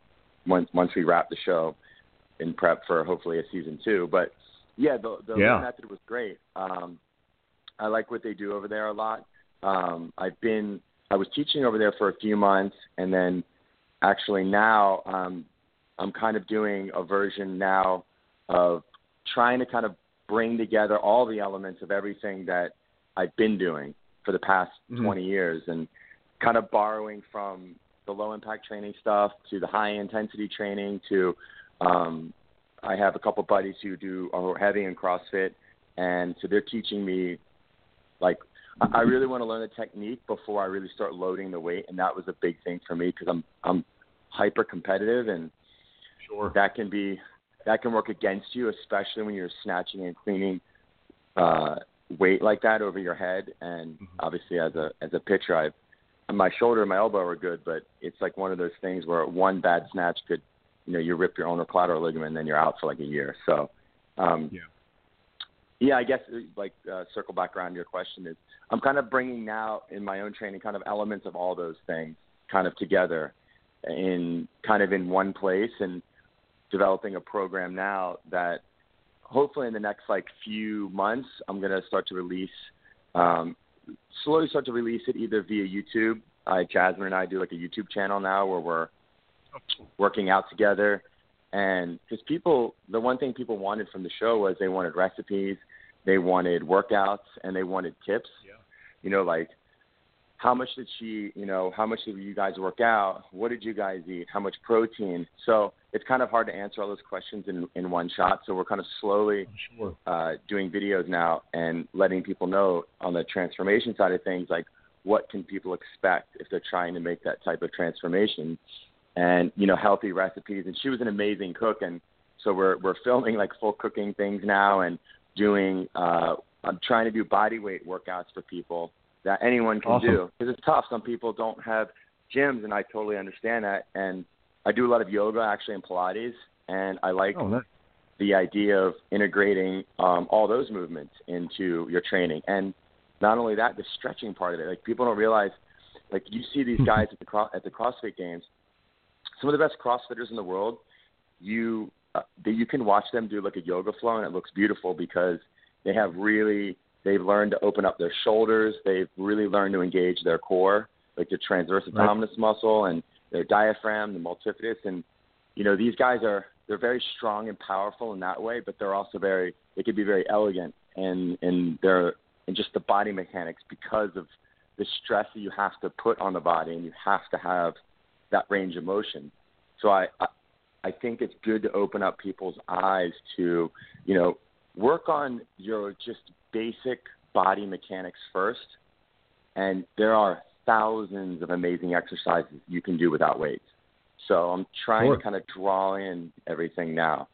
once once we wrap the show in prep for hopefully a season two. But yeah, the the Yeah. method was great. Um, I like what they do over there a lot. Um, I've been I was teaching over there for a few months, and then actually now um, I'm kind of doing a version now of trying to kind of bring together all the elements of everything that I've been doing for the past Mhm. 20 years, and kind of borrowing from the low impact training stuff to the high intensity training to um, I have a couple buddies who do are heavy in CrossFit, and so they're teaching me like I really want to learn the technique before I really start loading the weight, and that was a big thing for me because I'm I'm hyper competitive, and Sure. that can be that can work against you, especially when you're snatching and cleaning uh, weight like that over your head. And Mhm. obviously, as a as a pitcher, I've my shoulder and my elbow are good, but it's like one of those things where one bad snatch could, you know, you rip your ulnar collateral ligament, and then you're out for like a year. So, um, Yeah. Yeah, I guess like uh, circle back around your question is I'm kind of bringing now in my own training kind of elements of all those things kind of together in kind of in one place and developing a program now that hopefully in the next like few months I'm going to start to release um, slowly start to release it either via YouTube. Uh, Jasmine and I do like a YouTube channel now where we're working out together and because people the one thing people wanted from the show was they wanted recipes they wanted workouts and they wanted tips. Yeah. you know like how much did she you know how much did you guys work out? What did you guys eat? How much protein? So it's kind of hard to answer all those questions in in one shot. So we're kind of slowly Sure. uh, doing videos now and letting people know on the transformation side of things, like what can people expect if they're trying to make that type of transformation, and you know healthy recipes. And she was an amazing cook, and so we're we're filming like full cooking things now and doing. Uh, I'm trying to do body weight workouts for people that anyone can Awesome. do because it's tough. Some people don't have gyms, and I totally understand that. And I do a lot of yoga actually and Pilates, and I like Oh, nice. the idea of integrating um, all those movements into your training, and not only that, the stretching part of it. Like people don't realize, like you see these guys at the Cro- at the CrossFit Games, some of the best CrossFitters in the world. You uh, that you can watch them do like a yoga flow, and it looks beautiful because they have really they've learned to open up their shoulders. They've really learned to engage their core, like the transverse abdominis right. muscle and their diaphragm, the multifidus, and you know these guys are they're very strong and powerful in that way, but they're also very they can be very elegant and and they're and just the body mechanics because of the stress that you have to put on the body and you have to have that range of motion. So I, I I think it's good to open up people's eyes to, you know, work on your just basic body mechanics first. And there are thousands of amazing exercises you can do without weights. So I'm trying sure. to kind of draw in everything now.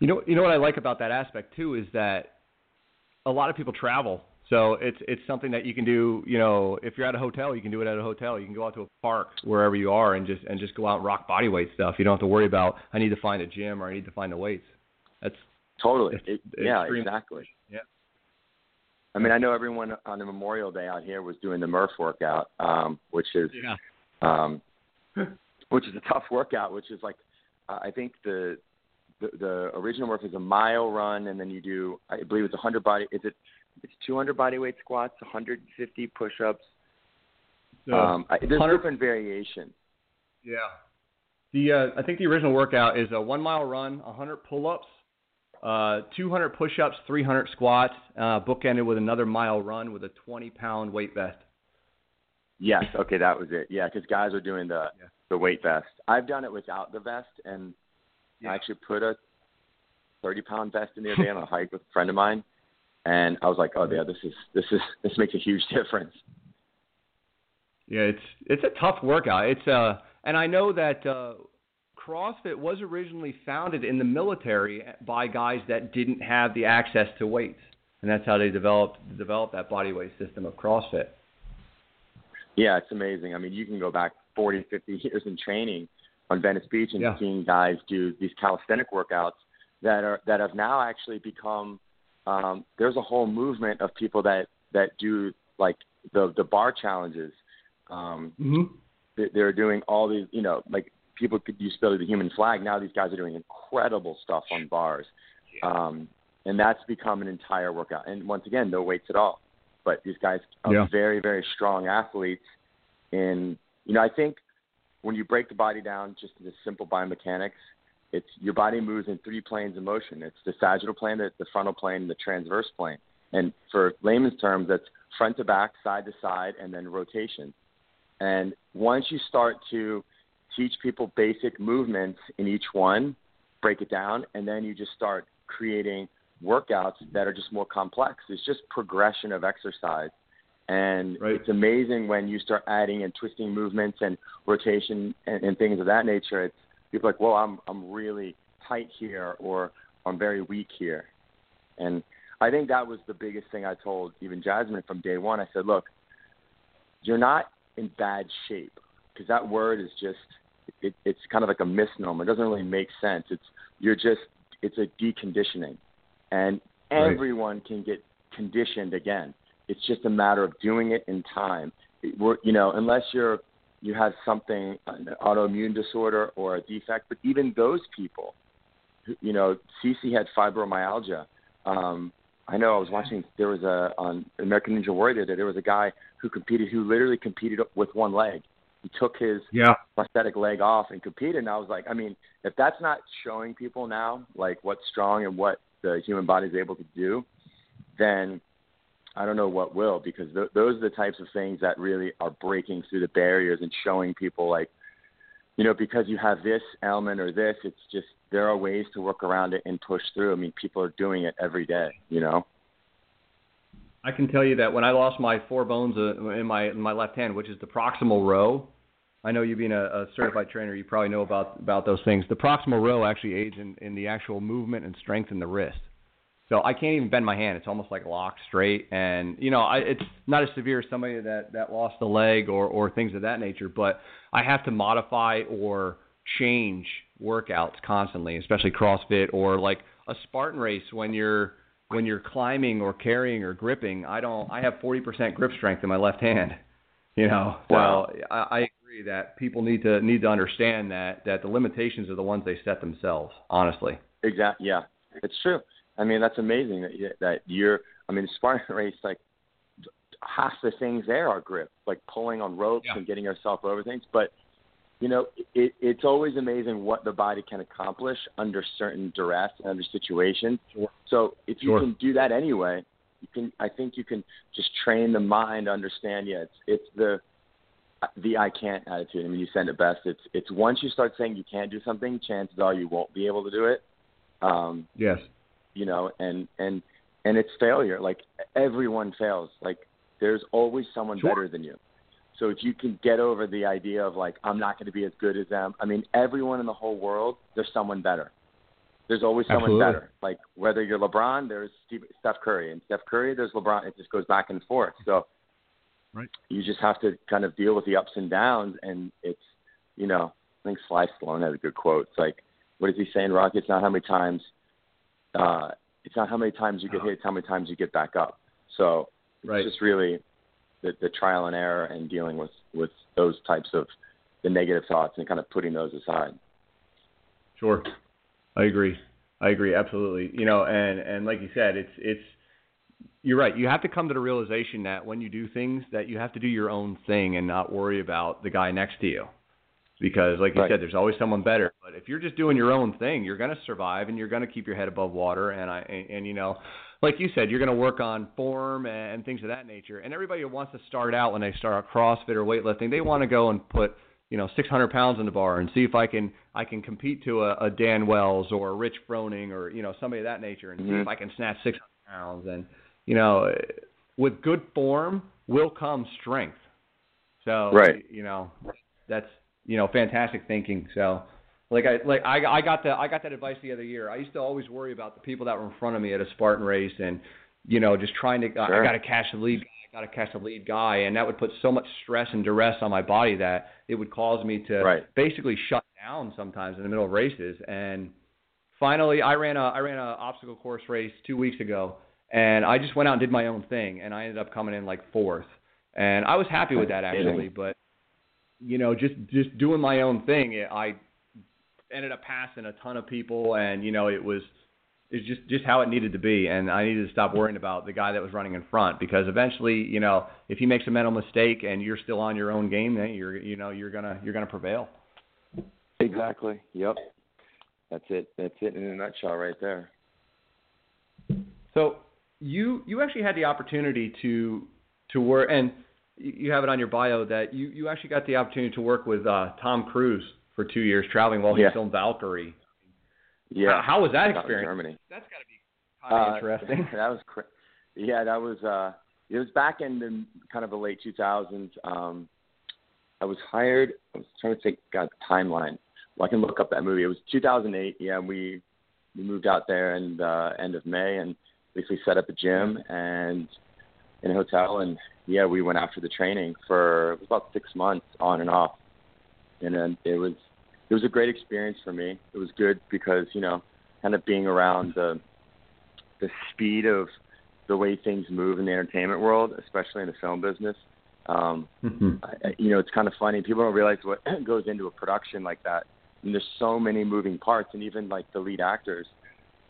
You know, you know what I like about that aspect too is that a lot of people travel so it's it's something that you can do. You know, if you're at a hotel, you can do it at a hotel. You can go out to a park wherever you are and just and just go out and rock body weight stuff. You don't have to worry about I need to find a gym or I need to find the weights. That's totally it's, it, yeah exactly. Yeah. I mean, I know everyone on the Memorial Day out here was doing the Murph workout, um, which is yeah. um, which is a tough workout. Which is like uh, I think the, the the original Murph is a mile run, and then you do I believe it's a hundred body. Is it it's 200 bodyweight squats, 150 push-ups. So um, I, there's different variation. Yeah. The uh, I think the original workout is a one mile run, 100 pull-ups, uh, 200 push-ups, 300 squats, uh, bookended with another mile run with a 20 pound weight vest. Yes. Okay, that was it. Yeah, because guys are doing the yeah. the weight vest. I've done it without the vest, and yeah. I actually put a 30 pound vest in the other *laughs* day on a hike with a friend of mine, and I was like, oh yeah, this is this is *laughs* this makes a huge difference. Yeah, it's it's a tough workout. It's uh, and I know that uh, CrossFit was originally founded in the military by guys that didn't have the access to weights, and that's how they developed developed that body weight system of CrossFit. Yeah, it's amazing. I mean, you can go back 40, 50 years in training on Venice Beach and yeah. seeing guys do these calisthenic workouts that are that have now actually become um, there's a whole movement of people that that do like the the bar challenges. Um, mm-hmm. They're doing all these, you know, like people could use to the human flag. Now these guys are doing incredible stuff on bars, um, and that's become an entire workout. And once again, no weights at all. But these guys are yeah. very very strong athletes. And you know, I think when you break the body down just into simple biomechanics, it's your body moves in three planes of motion. It's the sagittal plane, the, the frontal plane, and the transverse plane. And for layman's terms, that's front to back, side to side, and then rotation. And once you start to teach people basic movements in each one, break it down, and then you just start creating workouts that are just more complex. It's just progression of exercise. And right. it's amazing when you start adding and twisting movements and rotation and, and things of that nature. It's people are like, well, I'm I'm really tight here, or I'm very weak here, and I think that was the biggest thing I told even Jasmine from day one. I said, look, you're not in bad shape because that word is just it, it's kind of like a misnomer. It doesn't really make sense. It's you're just it's a deconditioning, and right. everyone can get conditioned again. It's just a matter of doing it in time. It, we're, you know, unless you're you have something, an autoimmune disorder or a defect. But even those people, you know, Cece had fibromyalgia. Um, I know I was watching. There was a on American Ninja Warrior that there was a guy who competed who literally competed with one leg. He took his yeah. prosthetic leg off and competed. And I was like, I mean, if that's not showing people now like what's strong and what the human body is able to do, then I don't know what will because th- those are the types of things that really are breaking through the barriers and showing people like, you know, because you have this element or this, it's just there are ways to work around it and push through. I mean, people are doing it every day, you know. I can tell you that when I lost my four bones uh, in my in my left hand, which is the proximal row, I know you being a, a certified trainer, you probably know about about those things. The proximal row actually aids in, in the actual movement and strength in the wrist. So I can't even bend my hand. It's almost like locked straight. And you know, I, it's not as severe as somebody that that lost a leg or or things of that nature. But I have to modify or change workouts constantly, especially CrossFit or like a Spartan race when you're when you're climbing or carrying or gripping. I don't. I have 40% grip strength in my left hand. *laughs* You know. Wow. So I, I agree. agree that people need to need to understand that that the limitations are the ones they set themselves. Honestly. Exactly. Yeah, it's true. I mean, that's amazing that you, that you're. I mean, Spartan *laughs* race like half the things there are grip, like pulling on ropes Yeah. and getting yourself over things. But you know, it, it's always amazing what the body can accomplish under certain duress and under situations. Sure. So if you Sure. can do that anyway, you can. I think you can just train the mind to understand. Yeah, it's it's the the I can't attitude. I mean, you said it best. It's it's once you start saying you can't do something, chances are you won't be able to do it. Um, Yes. You know, and and and it's failure. Like everyone fails. Like there's always someone Sure. better than you. So if you can get over the idea of like I'm not going to be as good as them. I mean, everyone in the whole world, there's someone better. There's always someone Absolutely. better. Like whether you're LeBron, there's Steve, Steph Curry, and Steph Curry, there's LeBron. It just goes back and forth. So Right. you just have to kind of deal with the ups and downs, and it's you know I think Sly Stallone has a good quote. It's like what is he saying, Rocky? It's not how many times uh, it's not how many times you get Oh. hit, it's how many times you get back up. So it's Right. just really the, the trial and error and dealing with with those types of the negative thoughts and kind of putting those aside. Sure. I agree. I agree absolutely. You know, and and like you said, it's it's you're right. You have to come to the realization that when you do things that you have to do your own thing and not worry about the guy next to you. Because like you Right. said, there's always someone better. But if you're just doing your own thing, you're going to survive and you're going to keep your head above water and I and, and you know, like you said, you're going to work on form and, and things of that nature. And everybody who wants to start out when they start out CrossFit or weightlifting, they want to go and put you know 600 pounds in the bar and see if I can I can compete to a, a Dan Wells or a Rich Froning or you know somebody of that nature and see Mhm. if I can snatch 600 pounds and you know with good form will come strength. So Right. you know that's you know fantastic thinking. So like I like I I got the I got that advice the other year. I used to always worry about the people that were in front of me at a Spartan race and you know just trying to I Sure. got to catch the lead guy, I got to catch the lead guy and that would put so much stress and duress on my body that it would cause me to Right. basically shut down sometimes in the middle of races and finally I ran a I ran a obstacle course race 2 weeks ago and I just went out and did my own thing and I ended up coming in like fourth. And I was happy with that actually, but you know, just just doing my own thing, it, I ended up passing a ton of people and you know, it was it's just just how it needed to be and I needed to stop worrying about the guy that was running in front because eventually, you know, if he makes a mental mistake and you're still on your own game, then you're you know, you're going to you're to prevail. Exactly. Yep. That's it. That's it in a nutshell, right there. So you you actually had the opportunity to to work, and you have it on your bio that you you actually got the opportunity to work with uh, Tom Cruise for two years, traveling while he Yeah. filmed Valkyrie. Yeah. How, how was that in experience? Germany. That's got to be kind of Uh, interesting. *laughs* that was cra- yeah, that was uh it was back in the kind of the late 2000s. Um I was hired. I was trying to think God timeline. Well, I can look up that movie. It was 2008. Yeah, we we moved out there and uh end of May and basically set up a gym and in a hotel and yeah, we went after the training for it was about 6 months on and off. And then it was it was a great experience for me. It was good because, you know, kind of being around the the speed of the way things move in the entertainment world, especially in the film business. Um, Mhm. I, I- you know, it's kind of funny. People don't realize what *clears throat* goes into a production like that. And there's so many moving parts, and even like the lead actors,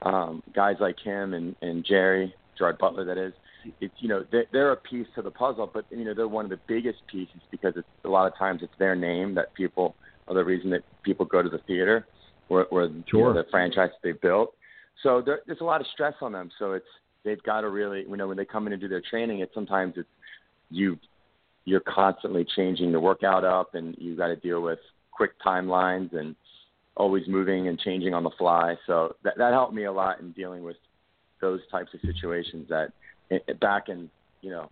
um, guys like him and, and Jerry, Gerard Butler, that is. It's you know they're, they're a piece to the puzzle, but you know they're one of the biggest pieces because it's a lot of times it's their name that people are the reason that people go to the theater or, or you know, the franchise they built. So there, there's a lot of stress on them. So it's they've got to really you know when they come in and do their training, it's sometimes it's you you're constantly changing the workout up and you've got to deal with quick timelines and always moving and changing on the fly. So that that helped me a lot in dealing with those types of situations that it, back in, you know,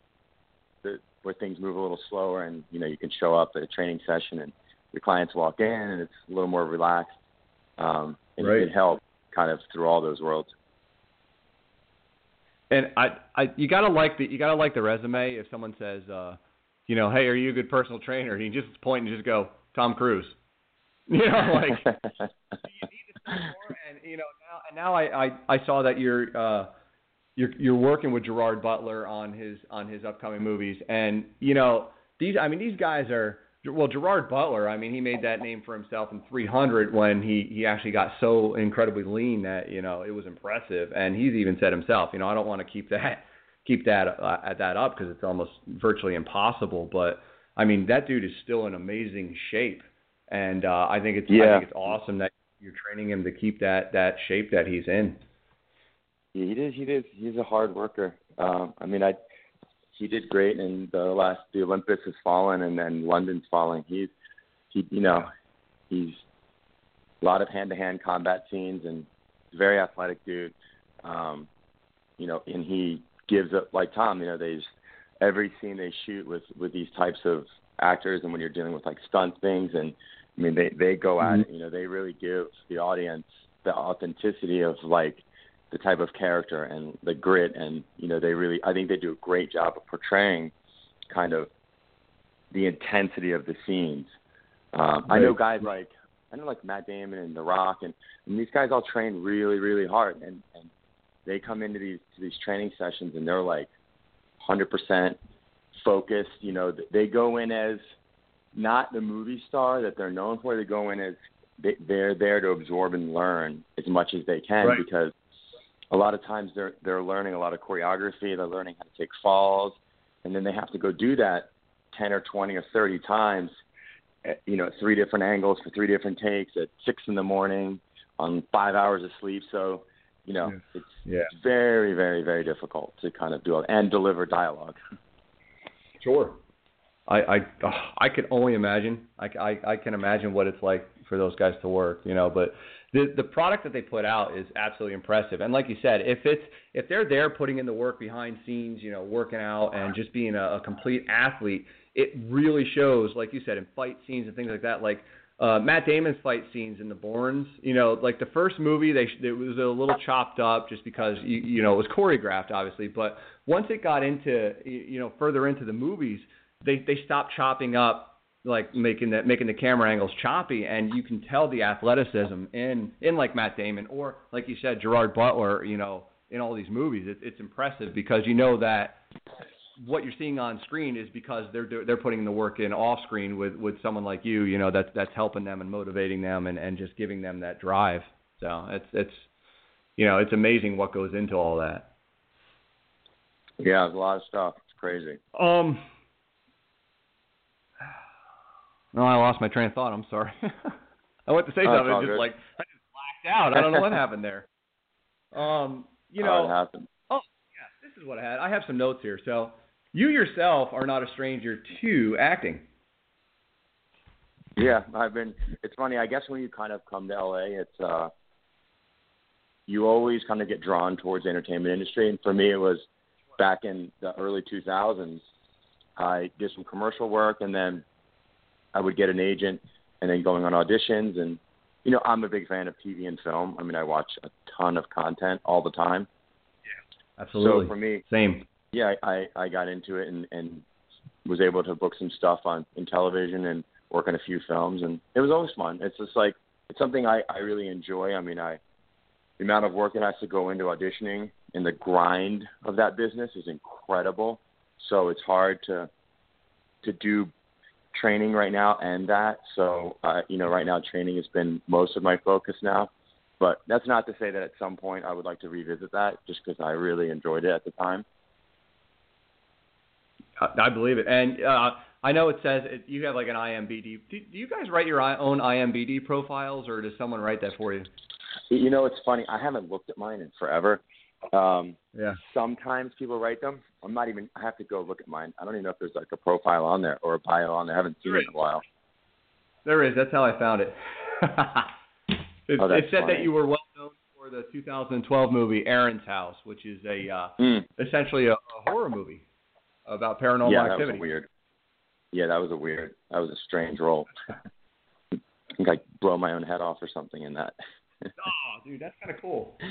the, where things move a little slower and, you know, you can show up at a training session and your clients walk in and it's a little more relaxed. Um, and Right. it help kind of through all those worlds. And I, I, you gotta like the, you gotta like the resume. If someone says, uh, you know, hey, are you a good personal trainer? You can just point and just go, Tom Cruise. *laughs* You know, like *laughs* you need to more. And you know, now, and now I, I, I saw that you're, uh, you're, you're working with Gerard Butler on his, on his upcoming movies. And you know, these, I mean, these guys are, well, Gerard Butler. I mean, he made that name for himself in 300 when he he actually got so incredibly lean that you know it was impressive. And he's even said himself, you know, I don't want to keep that keep that uh, at that up because it's almost virtually impossible. But I mean, that dude is still in amazing shape, and uh, I think it's Yeah. I think it's awesome that you're training him to keep that that shape that he's in. Yeah, he did. He did. He's a hard worker. Um, I mean, I he did great in the last. The Olympus has fallen, and then London's falling. He's he, you know, he's a lot of hand-to-hand combat scenes, and he's a very athletic dude. Um, you know, and he gives up like Tom. You know, they every scene they shoot with with these types of actors, and when you're dealing with like stunt things, and I mean, they they go at it. You know, they really give the audience the authenticity of like the type of character and the grit and you know they really I think they do a great job of portraying kind of the intensity of the scenes. Um, I know guys like I know like Matt Damon and The Rock and, and these guys all train really really hard and and they come into these to these training sessions and they're like 100% focused. You know they go in as not the movie star that they're known for. They go in as they, they're there to absorb and learn as much as they can Right. because a lot of times they're they're learning a lot of choreography, they're learning how to take falls, and then they have to go do that ten or twenty or thirty times, at, you know, at three different angles for three different takes at six in the morning on five hours of sleep. So, you know, it's Yeah. very, very, very difficult to kind of do it and deliver dialogue. *laughs* Sure. I I ugh, I could only imagine. I, I I can imagine what it's like for those guys to work, you know. But the the product that they put out is absolutely impressive. And like you said, if it's if they're there putting in the work behind scenes, you know, working out and just being a, a complete athlete, it really shows. Like you said, in fight scenes and things like that. Like uh, Matt Damon's fight scenes in The Bournes, you know, like the first movie, they it was a little chopped up just because you you know it was choreographed, obviously. But once it got into you know further into the movies, they they stopped chopping up like making that making the camera angles choppy, and you can tell the athleticism in in like Matt Damon or like you said Gerard Butler, you know, in all these movies. It, it's impressive because you know that what you're seeing on screen is because they're they're putting the work in off screen with with someone like you, you know, that's that's helping them and motivating them and and just giving them that drive. So it's it's you know it's amazing what goes into all that. Yeah, there's a lot of stuff. It's crazy. Um. No, I lost my train of thought. I'm sorry. *laughs* I went to say Oh, it's something, all just good. like I just blacked out. I don't know what happened there. *laughs* Um, you know, it happened. Oh, yeah, this is what I had. I have some notes here. So, you yourself are not a stranger to acting. Yeah, I've been. It's funny. I guess when you kind of come to LA, it's uh, you always kind of get drawn towards the entertainment industry. And for me, it was back in the early 2000s. I did some commercial work, and then I would get an agent, and then going on auditions. And you know, I'm a big fan of TV and film. I mean, I watch a ton of content all the time. Yeah, absolutely. So for me, Same. yeah, I I got into it and and was able to book some stuff on in television and work on a few films and it was always fun. It's just like it's something I I really enjoy. I mean, I the amount of work that has to go into auditioning and the grind of that business is incredible. So it's hard to to do training right now and that. So uh, you know, right now training has been most of my focus now. But that's not to say that at some point I would like to revisit that, just because I really enjoyed it at the time. I, believe it. And uh, I know it says it, you have like an IMBD. Do, do you guys write your own IMBD profiles, or does someone write that for you? You know, it's funny. I haven't looked at mine in forever. Um, Yeah. sometimes people write them. I'm not even. I have to go look at mine. I don't even know if there's like a profile on there or a bio on there. I haven't seen it in a while. There is. That's how I found it. *laughs* it, Oh, it said that you were well known for the 2012 movie Aaron's House, which is a uh, Mm. essentially a, a horror movie about paranormal yeah, that activity. was weird. Yeah, that was a weird. That was a strange role. *laughs* I think I blow my own head off or something in that. Oh, dude, that's kind of cool. *laughs*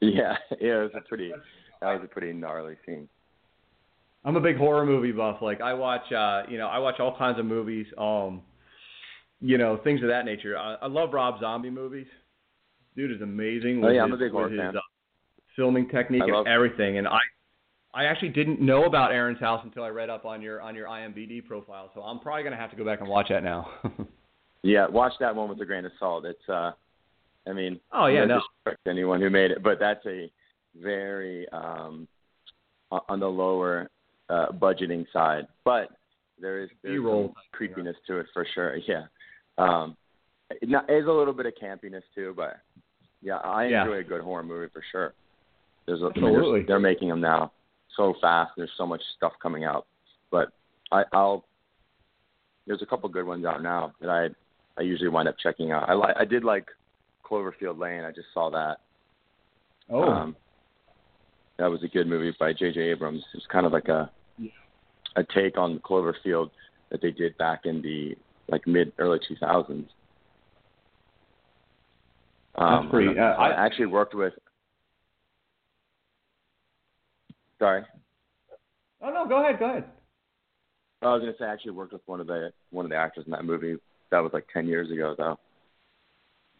yeah, *laughs* yeah, it was a pretty. That was a pretty gnarly scene. I'm a big horror movie buff. Like I watch, uh, you know, I watch all kinds of movies. Um, you know, things of that nature. I, I love Rob Zombie movies. Dude is amazing. Oh, with yeah, I'm his, a big horror his, fan. Uh, filming technique I and everything, and I, I actually didn't know about Aaron's House until I read up on your on your IMDb profile. So I'm probably gonna have to go back and watch that now. *laughs* yeah, watch that one with a grain of salt. It's uh, I mean, oh yeah, no, anyone who made it, but that's a very um on the lower uh, budgeting side, but there is some creepiness to it for sure. Yeah, um, it is a little bit of campiness too, but yeah, I enjoy yeah. a good horror movie for sure. There's a, Absolutely. I mean, they're making them now so fast. There's so much stuff coming out, but I, I'll. There's a couple good ones out now that I I usually wind up checking out. I like I did like Cloverfield Lane. I just saw that. Oh. Um, that was a good movie by J.J. Abrams. It's kind of like a yeah. a take on Cloverfield that they did back in the like mid early 2000s. Um, That's pretty. Uh, I, I actually worked with. Sorry. Oh no, go ahead, go ahead. I was gonna say I actually worked with one of the one of the actors in that movie. That was like ten years ago though.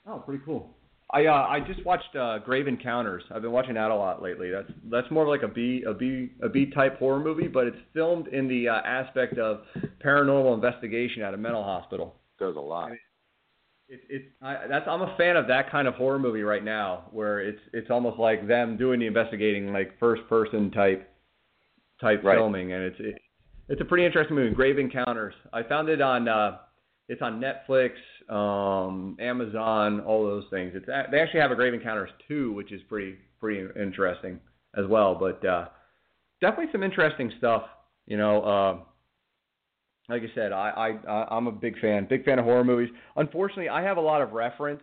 Oh, pretty cool. I uh, I just watched uh, Grave Encounters. I've been watching that a lot lately. That's that's more of like a B a B a B type horror movie, but it's filmed in the uh, aspect of paranormal investigation at a mental hospital. There's a lot. It's it's I, that's I'm a fan of that kind of horror movie right now, where it's it's almost like them doing the investigating, like first person type type right. filming, and it's it, it's a pretty interesting movie. Grave Encounters. I found it on uh, it's on Netflix, um, Amazon, all those things. It's they actually have a Grave Encounters two, which is pretty pretty interesting as well. But uh, definitely some interesting stuff. You know, uh, like I said, I, I I'm a big fan, big fan of horror movies. Unfortunately, I have a lot of reference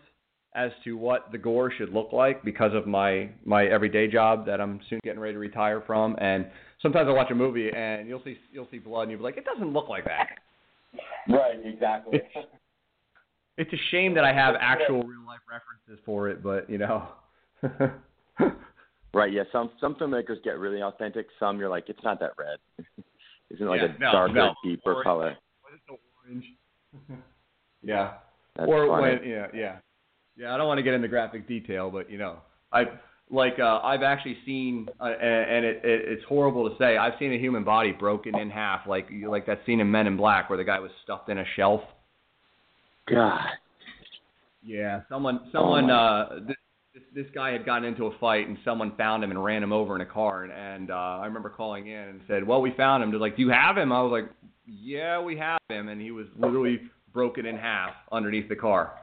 as to what the gore should look like because of my my everyday job that I'm soon getting ready to retire from. And sometimes I watch a movie and you'll see you'll see blood and you'll be like, it doesn't look like that. *laughs* Right, exactly. *laughs* It's, a shame that I have actual real life references for it, but you know. *laughs* right. Yeah. Some some filmmakers get really authentic. Some you're like, it's not that red. *laughs* Isn't like yeah, a no, darker, no. deeper orange. color. *laughs* orange? yeah. That's or funny. when yeah yeah yeah I don't want to get into graphic detail, but you know I like uh, I've actually seen uh, and, and it, it it's horrible to say I've seen a human body broken in half like like that scene in Men in Black where the guy was stuffed in a shelf. God. Yeah, someone someone Oh, uh this, this this guy had gotten into a fight and someone found him and ran him over in a car and, and uh I remember calling in and said, "Well, we found him." They're like, "Do you have him?" I was like, "Yeah, we have him." And he was literally broken in half underneath the car.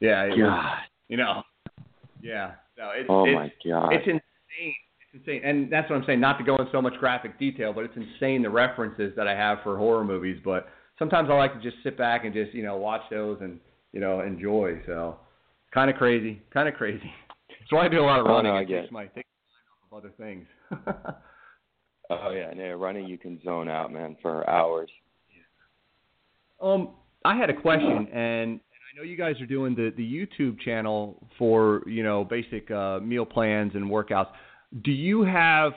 Yeah, it was, God. you know. Yeah. No, it's Oh it's, my God. it's insane. It's insane. And that's what I'm saying, not to go in so much graphic detail, but it's insane the references that I have for horror movies, but sometimes I like to just sit back and just, you know, watch those and, you know, enjoy. So kind of crazy, kind of crazy. *laughs* That's why I do a lot of Oh, running. no, I get my takes my mind off of other things. *laughs* Oh yeah, yeah. Running, you can zone out, man, for hours. um, I had a question, and, and I know you guys are doing the the YouTube channel for you know basic uh, meal plans and workouts. Do you have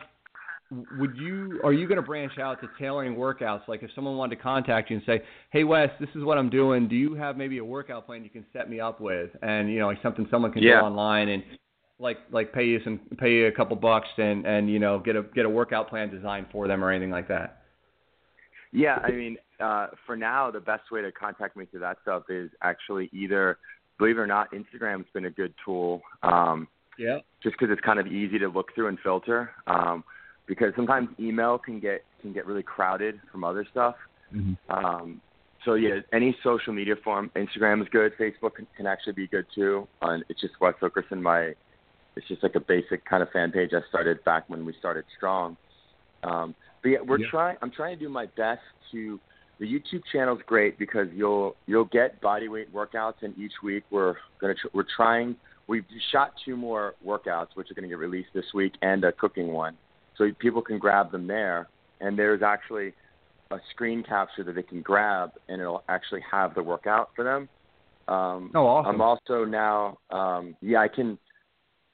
would you are you going to branch out to tailoring workouts? Like if someone wanted to contact you and say, "Hey Wes, this is what I'm doing. Do you have maybe a workout plan you can set me up with?" And you know, like something someone can Yeah. go online and like like pay you some pay you a couple bucks and and you know get a get a workout plan designed for them or anything like that. Yeah, I mean, uh, for now, the best way to contact me through that stuff is actually either, believe it or not, Instagram's been a good tool. Um, Yeah. just because it's kind of easy to look through and filter. Um, because sometimes email can get can get really crowded from other stuff. Um, so yeah, any social media form, Instagram is good. Facebook can, can actually be good too. And it's just Wes Okerson. My it's just like a basic kind of fan page I started back when we started Strong. Um, but yeah, we're Yeah. trying. I'm trying to do my best to. The YouTube channel's great because you'll you'll get body weight workouts, and each week we're gonna tr- we're trying. We've shot two more workouts, which are going to get released this week, and a cooking one, so people can grab them there. And there's actually a screen capture that they can grab, and it'll actually have the workout for them. Um, Oh, awesome. I'm also now, um, yeah, I can.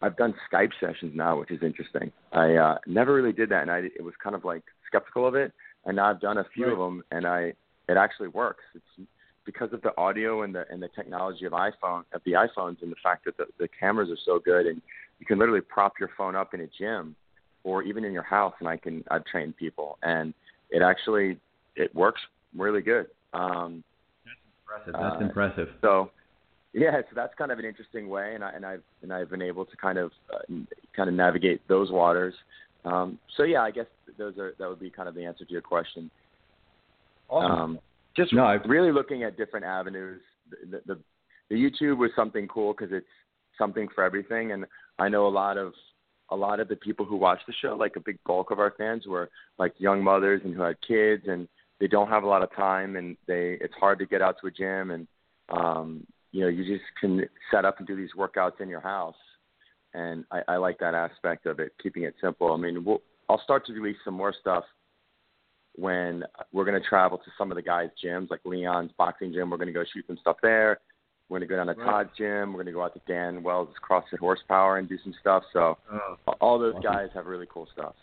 I've done Skype sessions now, which is interesting. I uh, never really did that, and I it was kind of like skeptical of it. And now I've done a few of them, and I it actually works. It's because of the audio and the and the technology of iPhone of the iPhones and the fact that the, the cameras are so good, and you can literally prop your phone up in a gym or even in your house, and I can I've trained people, and it actually it works really good. Um, Impressive. That's Uh, impressive. so, yeah, so that's kind of an interesting way, and I and I've and I've been able to kind of uh, kind of navigate those waters. Um, so yeah, I guess those are that would be kind of the answer to your question. Um, just No, really looking at different avenues. The, the, the YouTube was something cool because it's something for everything, and I know a lot of a lot of the people who watch the show, like a big bulk of our fans, were like young mothers and who had kids, and they don't have a lot of time, and they it's hard to get out to a gym, and um, you know you just can set up and do these workouts in your house, and I, I like that aspect of it, keeping it simple. I mean, we'll, I'll start to release some more stuff when we're going to travel to some of the guys' gyms, like Leon's boxing gym. We're going to go shoot some stuff there. We're going to go down to Right. Todd's Todd's gym. We're going to go out to Dan Wells' CrossFit Horsepower and do some stuff. So Oh. all those Awesome. guys have really cool stuff.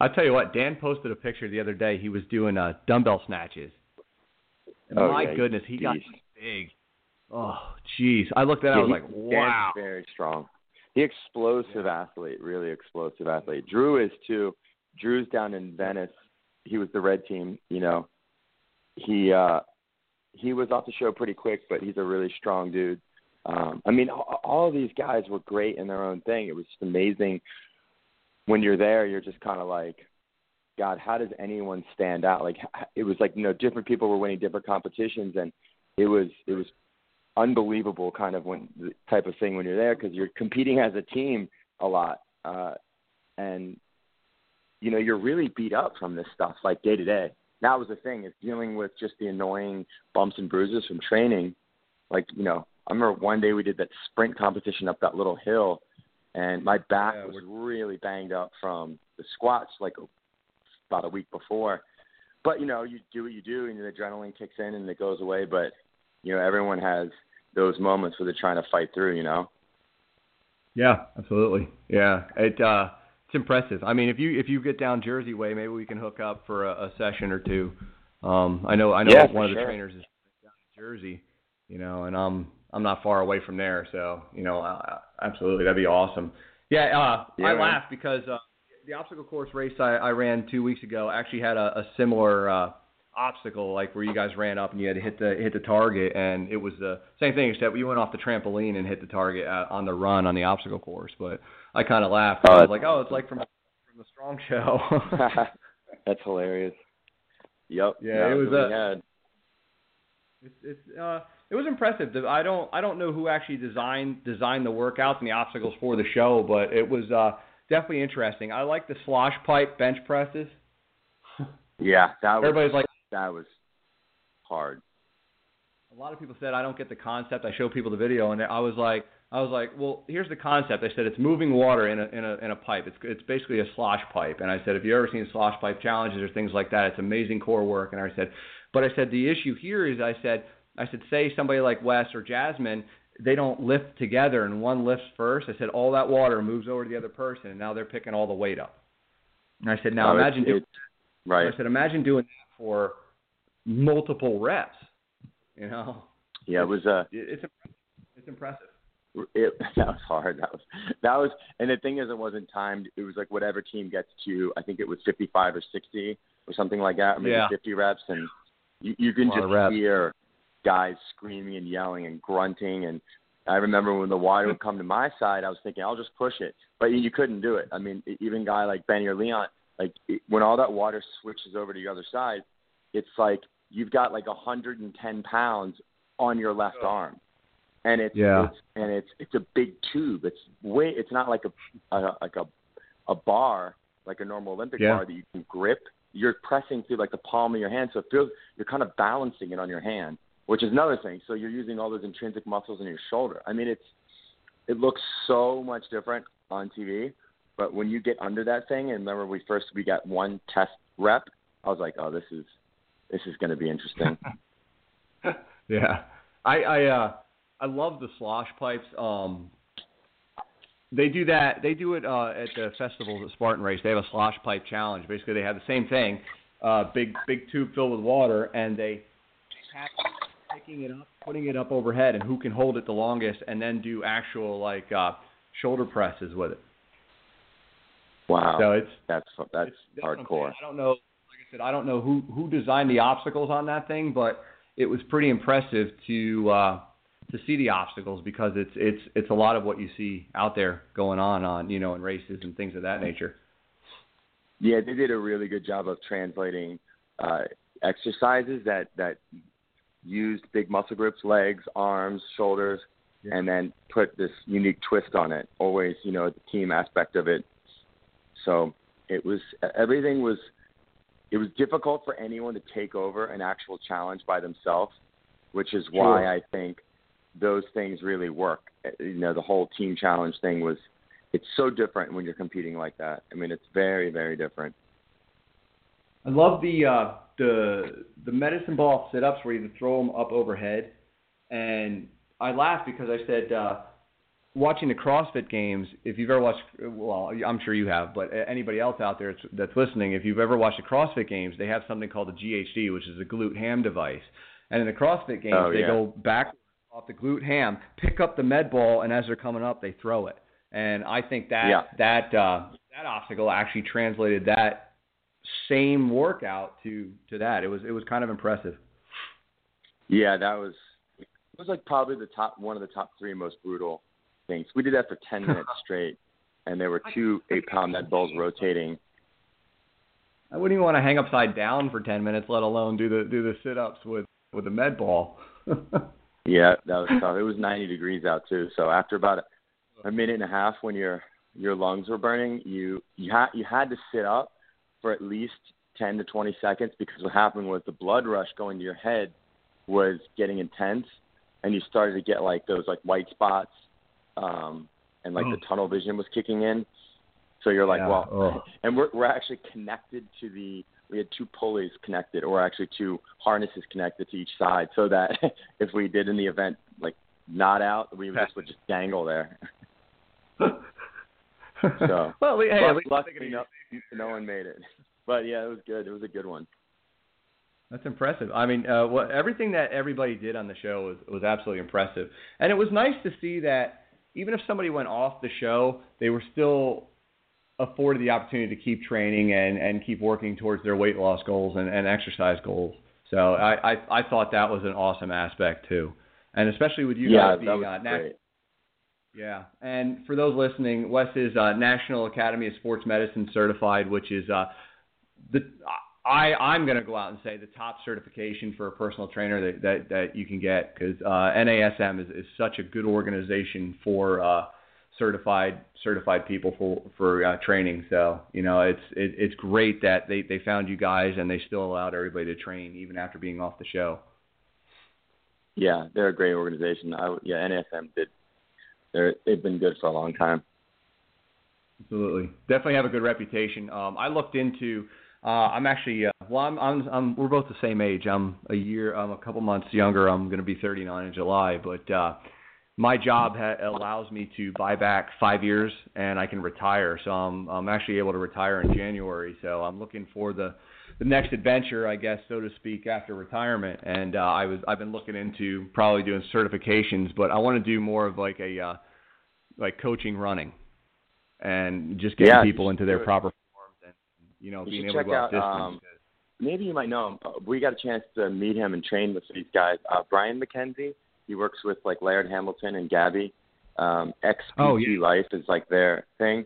I'll tell you what, Dan posted a picture the other day. He was doing uh, dumbbell snatches. And Oh, my yeah, goodness, he got big. Oh, jeez. I looked at it. I was like, wow. Dan's very strong. He explosive athlete, really explosive athlete. Drew is too. Drew's down in Venice. He was the red team. You know, he uh he was off the show pretty quick, but he's a really strong dude. Um, I mean, all, all these guys were great in their own thing. It was just amazing. When you're there, you're just kind of like, God, how does anyone stand out? Like, it was like you know, different people were winning different competitions, and it was it was unbelievable kind of when the type of thing when you're there because you're competing as a team a lot, uh, and you know you're really beat up from this stuff like day to day. That was the thing is dealing with just the annoying bumps and bruises from training. Like you know, I remember one day we did that sprint competition up that little hill, and my back Yeah, was really banged up from the squats like about a week before. But you know, you do what you do, and the adrenaline kicks in, and it goes away. But you know, everyone has those moments where they're trying to fight through. You know. Yeah, absolutely. Yeah, it uh, it's impressive. I mean, if you if you get down Jersey way, maybe we can hook up for a, a session or two. Um, I know I know Yeah, one of the sure. trainers is down in Jersey, you know, and I'm I'm not far away from there, so you know, uh, absolutely, that'd be awesome. Yeah, uh, Yeah, I man. laugh because uh, the obstacle course race I, I ran two weeks ago actually had a, a similar uh, obstacle, like where you guys ran up and you had to hit the hit the target, and it was the same thing except you went off the trampoline and hit the target uh, on the run on the obstacle course. But I kind of laughed. Oh, I was like, oh, it's like from from the Strong Show. *laughs* That's hilarious. Yep. Yeah, it was, uh. It's it's uh it was impressive. I don't I don't know who actually designed designed the workouts and the obstacles for the show, but it was uh definitely interesting. I like the slosh pipe bench presses. Yeah, that was Everybody's like that was hard. a lot of people said I don't get the concept. I show people the video and I was like I was like, well, here's the concept. I said it's moving water in a in a in a pipe. It's it's basically a slosh pipe. And I said if you ever seen slosh pipe challenges or things like that, it's amazing core work. And I said, but I said the issue here is I said I said say somebody like Wes or Jasmine they don't lift together and one lifts first. I said all that water moves over to the other person and now they're picking all the weight up. And I said now No, it's- imagine doing it's- right. I said imagine doing that for multiple reps. You know, Yeah, it was uh it, it's it's impressive. It *laughs* that was hard. That was that was and the thing is it wasn't timed. It was like whatever team gets to I think it was fifty five or sixty or something like that, or maybe Yeah. fifty reps and you, you can just hear guys screaming and yelling and grunting and I remember when the water would come to my side, I was thinking I'll just push it, but you, couldn't do it. I mean, even guy like Benny or Leon, like it, when all that water switches over to the other side, it's like you've got like a 110 pounds on your left arm, and it's, Yeah. it's and it's it's a big tube. It's way it's not like a, a like a a bar like a normal Olympic Yeah. bar that you can grip. You're pressing through like the palm of your hand, so it feels you're kind of balancing it on your hand, which is another thing. So you're using all those intrinsic muscles in your shoulder. I mean, it's it looks so much different on TV, but when you get under that thing, and remember we first we got one test rep, I was like, oh, this is this is going to be interesting. *laughs* Yeah, I I uh I love the slosh pipes. Um, they do that. They do it uh, at the festivals at Spartan Race. They have a slosh pipe challenge. Basically, they have the same thing, uh, big big tube filled with water, and they pack picking it up, putting it up overhead, and who can hold it the longest, and then do actual like uh, shoulder presses with it. Wow. So it's that's that's it's, hardcore. I don't know. Like I said, I don't know who who designed the obstacles on that thing, but it was pretty impressive to uh, to see the obstacles because it's it's it's a lot of what you see out there going on on you know in races and things of that nature. Yeah, they did a really good job of translating uh, exercises that that used big muscle groups, legs, arms, shoulders, yeah. and then put this unique twist on it. Always, you know, the team aspect of it. So it was everything was it was difficult for anyone to take over an actual challenge by themselves, which is why sure. I think those things really work. You know, the whole team challenge thing was it's so different when you're competing like that. I mean, it's very very different. I love the uh, the the medicine ball sit ups where you throw them up overhead, and I laughed because I said uh, watching the CrossFit games. If you've ever watched, well, I'm sure you have, but anybody else out there that's listening, if you've ever watched the CrossFit games, they have something called the GHD, which is a glute ham device. And in the CrossFit games, oh, they go back off the glute ham, pick up the med ball, and as they're coming up, they throw it. And I think that yeah. that uh, that obstacle actually translated that same workout to to that. It was it was kind of impressive. Yeah, that was it was like probably the top one of the top three most brutal things. We did that for ten *laughs* minutes straight, and there were two eight pound med balls rotating. I wouldn't even want to hang upside down for ten minutes, let alone do the do the sit ups with with a med ball. *laughs* yeah, that was tough. It was ninety degrees out too. So after about a, a minute and a half, when your your lungs were burning, you you had you had to sit up for at least 10 to 20 seconds because what happened was the blood rush going to your head was getting intense and you started to get like those like white spots um and like oh. the tunnel vision was kicking in so you're like yeah. well oh. and we're we're actually connected to the we had two pulleys connected or actually two harnesses connected to each side so that *laughs* if we did in the event like not out we just would just dangle there so *laughs* well, hey, luck, luckily no, no one made it. But yeah, it was good. It was a good one. That's impressive. I mean, uh, what everything that everybody did on the show was was absolutely impressive, and it was nice to see that even if somebody went off the show, they were still afforded the opportunity to keep training and and keep working towards their weight loss goals and, and exercise goals. So I, I I thought that was an awesome aspect too, and especially with you yeah, guys being uh, great. Yeah, and for those listening, Wes is uh, National Academy of Sports Medicine certified, which is uh, the I I'm going to go out and say the top certification for a personal trainer that that, that you can get because uh, NASM is, is such a good organization for uh, certified certified people for for uh, training. So you know it's it, it's great that they they found you guys and they still allowed everybody to train even after being off the show. Yeah, they're a great organization. I, yeah, NASM did they're they've been good for a long time. Absolutely, definitely have a good reputation. Um, I looked into. Uh, I'm actually uh, well. I'm, I'm I'm we're both the same age. I'm a year. I'm a couple months younger. I'm going to be 39 in July. But uh, my job ha- allows me to buy back five years, and I can retire. So I'm I'm actually able to retire in January. So I'm looking for the the next adventure, I guess, so to speak, after retirement. And uh, I was I've been looking into probably doing certifications, but I want to do more of like a uh, like coaching running, and just getting yeah, people into their proper forms and you know You being able to go out distance. um, Maybe you might know him. We got a chance to meet him and train with these guys. Uh, Brian McKenzie. He works with like Laird Hamilton and Gabby. Um, XPT Oh, yeah. Life is like their thing,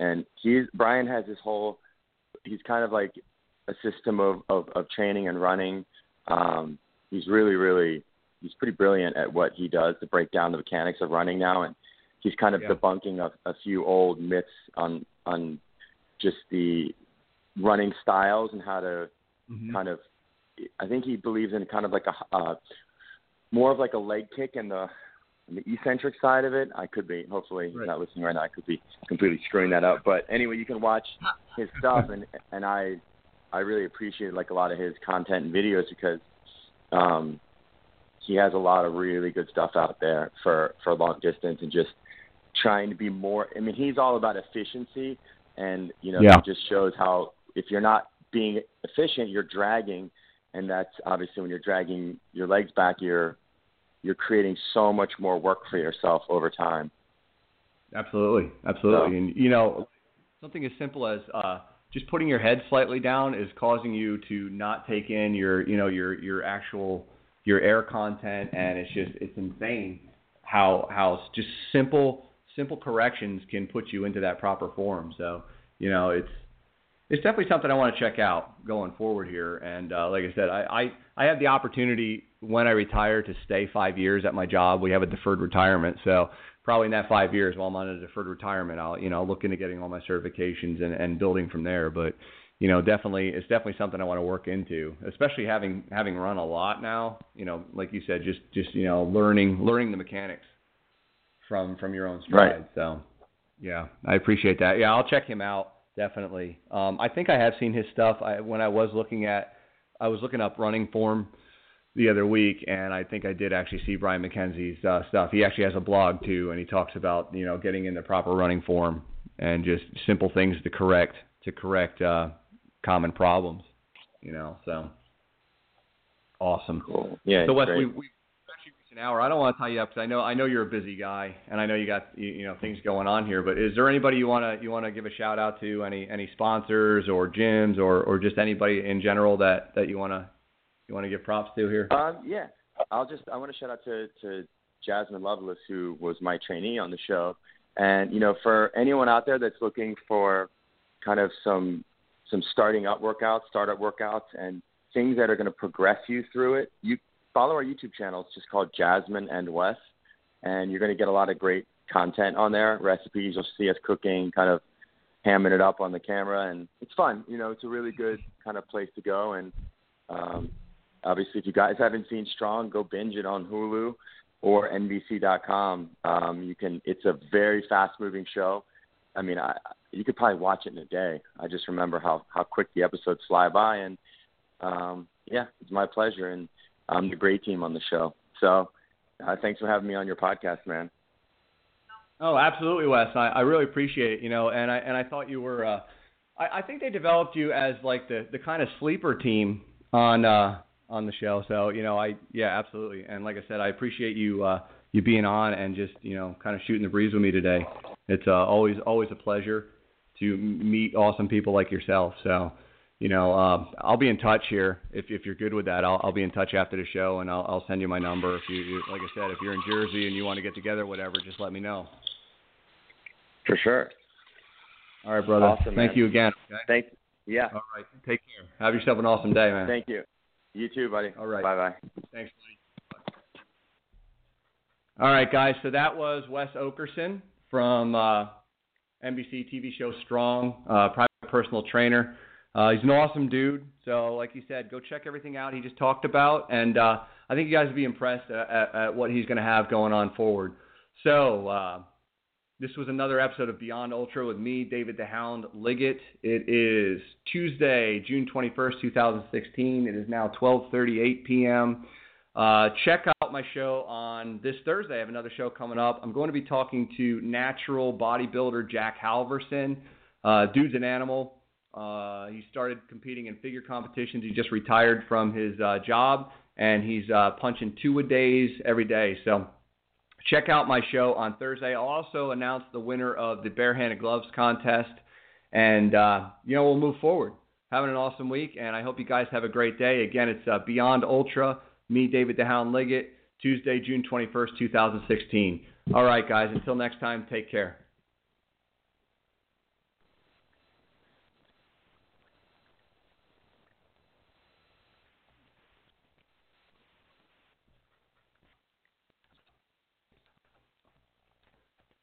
and he's Brian has this whole. He's kind of like a system of of, of training and running. Um, he's really really he's pretty brilliant at what he does to break down the mechanics of running now, and he's kind of Yeah. debunking a, a few old myths on on just the running styles and how to Mhm. kind of I think he believes in kind of like a uh, more of like a leg kick and the and the eccentric side of it. I could be hopefully he's Right. not listening right now. I could be completely screwing that up. But anyway, you can watch his *laughs* stuff and and I I really appreciate like a lot of his content and videos because um he has a lot of really good stuff out there for for long distance and just trying to be more I mean he's all about efficiency and you know Yeah. it just shows how if you're not being efficient you're dragging and that's obviously when you're dragging your legs back you're you're creating so much more work for yourself over time Absolutely, absolutely, So- and you know, something as simple as uh, just putting your head slightly down is causing you to not take in your you know your your actual your air content, and it's just it's insane how how just simple simple corrections can put you into that proper form. So you know it's it's definitely something I want to check out going forward here. And uh, like I said, I, I I have the opportunity when I retire to stay five years at my job. We have a deferred retirement, so probably in that five years while I'm on a deferred retirement, I'll you know look into getting all my certifications and, and building from there. But you know, definitely it's definitely something I want to work into, especially having having run a lot now. You know, like you said, just just you know learning learning the mechanics from from your own stride. Right. So yeah, I appreciate that. Yeah, I'll check him out definitely. Um, I think I have seen his stuff. I, when I was looking at, I was looking up running form the other week, and I think I did actually see Brian McKenzie's uh, stuff. He actually has a blog too, and he talks about you know getting in the proper running form and just simple things to correct to correct uh, common problems. You know, so awesome. Cool. Yeah. So Wes, great. we, we actually reached an hour. I don't want to tie you up because I know I know you're a busy guy, and I know you got you, you know things going on here. But is there anybody you want to you want to give a shout out to? Any any sponsors or gyms or or just anybody in general that that you want to you want to give props to here? Um, yeah, I'll just I want to shout out to to Jasmine Lovelace, who was my trainee on the show, and you know for anyone out there that's looking for kind of some some starting up workouts, startup workouts, and things that are going to progress you through it, you follow our YouTube channel. It's just called Jasmine and Wes, and you're going to get a lot of great content on there, recipes. You'll see us cooking, kind of hamming it up on the camera, and it's fun. You know, it's a really good kind of place to go. And um, obviously, if you guys haven't seen Strong, go binge it on Hulu or NBC.com. Um, you can. It's a very fast-moving show. I mean, I you could probably watch it in a day. I just remember how how quick the episodes fly by, and um, yeah, it's my pleasure, and I'm the great team on the show. So, uh, thanks for having me on your podcast, man. Oh, absolutely, Wes. I, I really appreciate it. You know, and I and I thought you were. Uh, I, I think they developed you as like the the kind of sleeper team on uh, on the show. So you know, I yeah, absolutely. And like I said, I appreciate you uh, you being on and just you know kind of shooting the breeze with me today. It's uh, always always a pleasure to meet awesome people like yourself. So you know, uh, I'll be in touch here if if you're good with that. I'll I'll be in touch after the show and I'll I'll send you my number if you, you like I said if you're in Jersey and you want to get together whatever just let me know. For sure. All right, brother. Awesome, Thank man. you again. Okay? Thank. Yeah. All right. Take care. Have yourself an awesome day, man. Thank you. You too, buddy. All right. Bye bye. Thanks, buddy. All right, guys. So that was Wes Okerson from uh, NBC TV show Strong, uh, private personal trainer. Uh, he's an awesome dude. So, like you said, go check everything out he just talked about, and uh, I think you guys will be impressed at, at, at what he's going to have going on forward. So, uh, this was another episode of Beyond Ultra with me, David the Hound Liggett. It is Tuesday, June 21st, 2016. It is now 12:38 p.m. Uh, check out my show on this Thursday. I have another show coming up. I'm going to be talking to natural bodybuilder Jack Halverson. Uh, dude's an animal. Uh, he started competing in figure competitions. He just retired from his uh, job, and he's uh, punching two a days every day. So check out my show on Thursday. I'll also announce the winner of the barehanded gloves contest, and uh, you know we'll move forward. Having an awesome week, and I hope you guys have a great day. Again, it's uh, Beyond Ultra. Me, David the Hound Liggett. Tuesday, June 21st, 2016. All right, guys. Until next time, take care.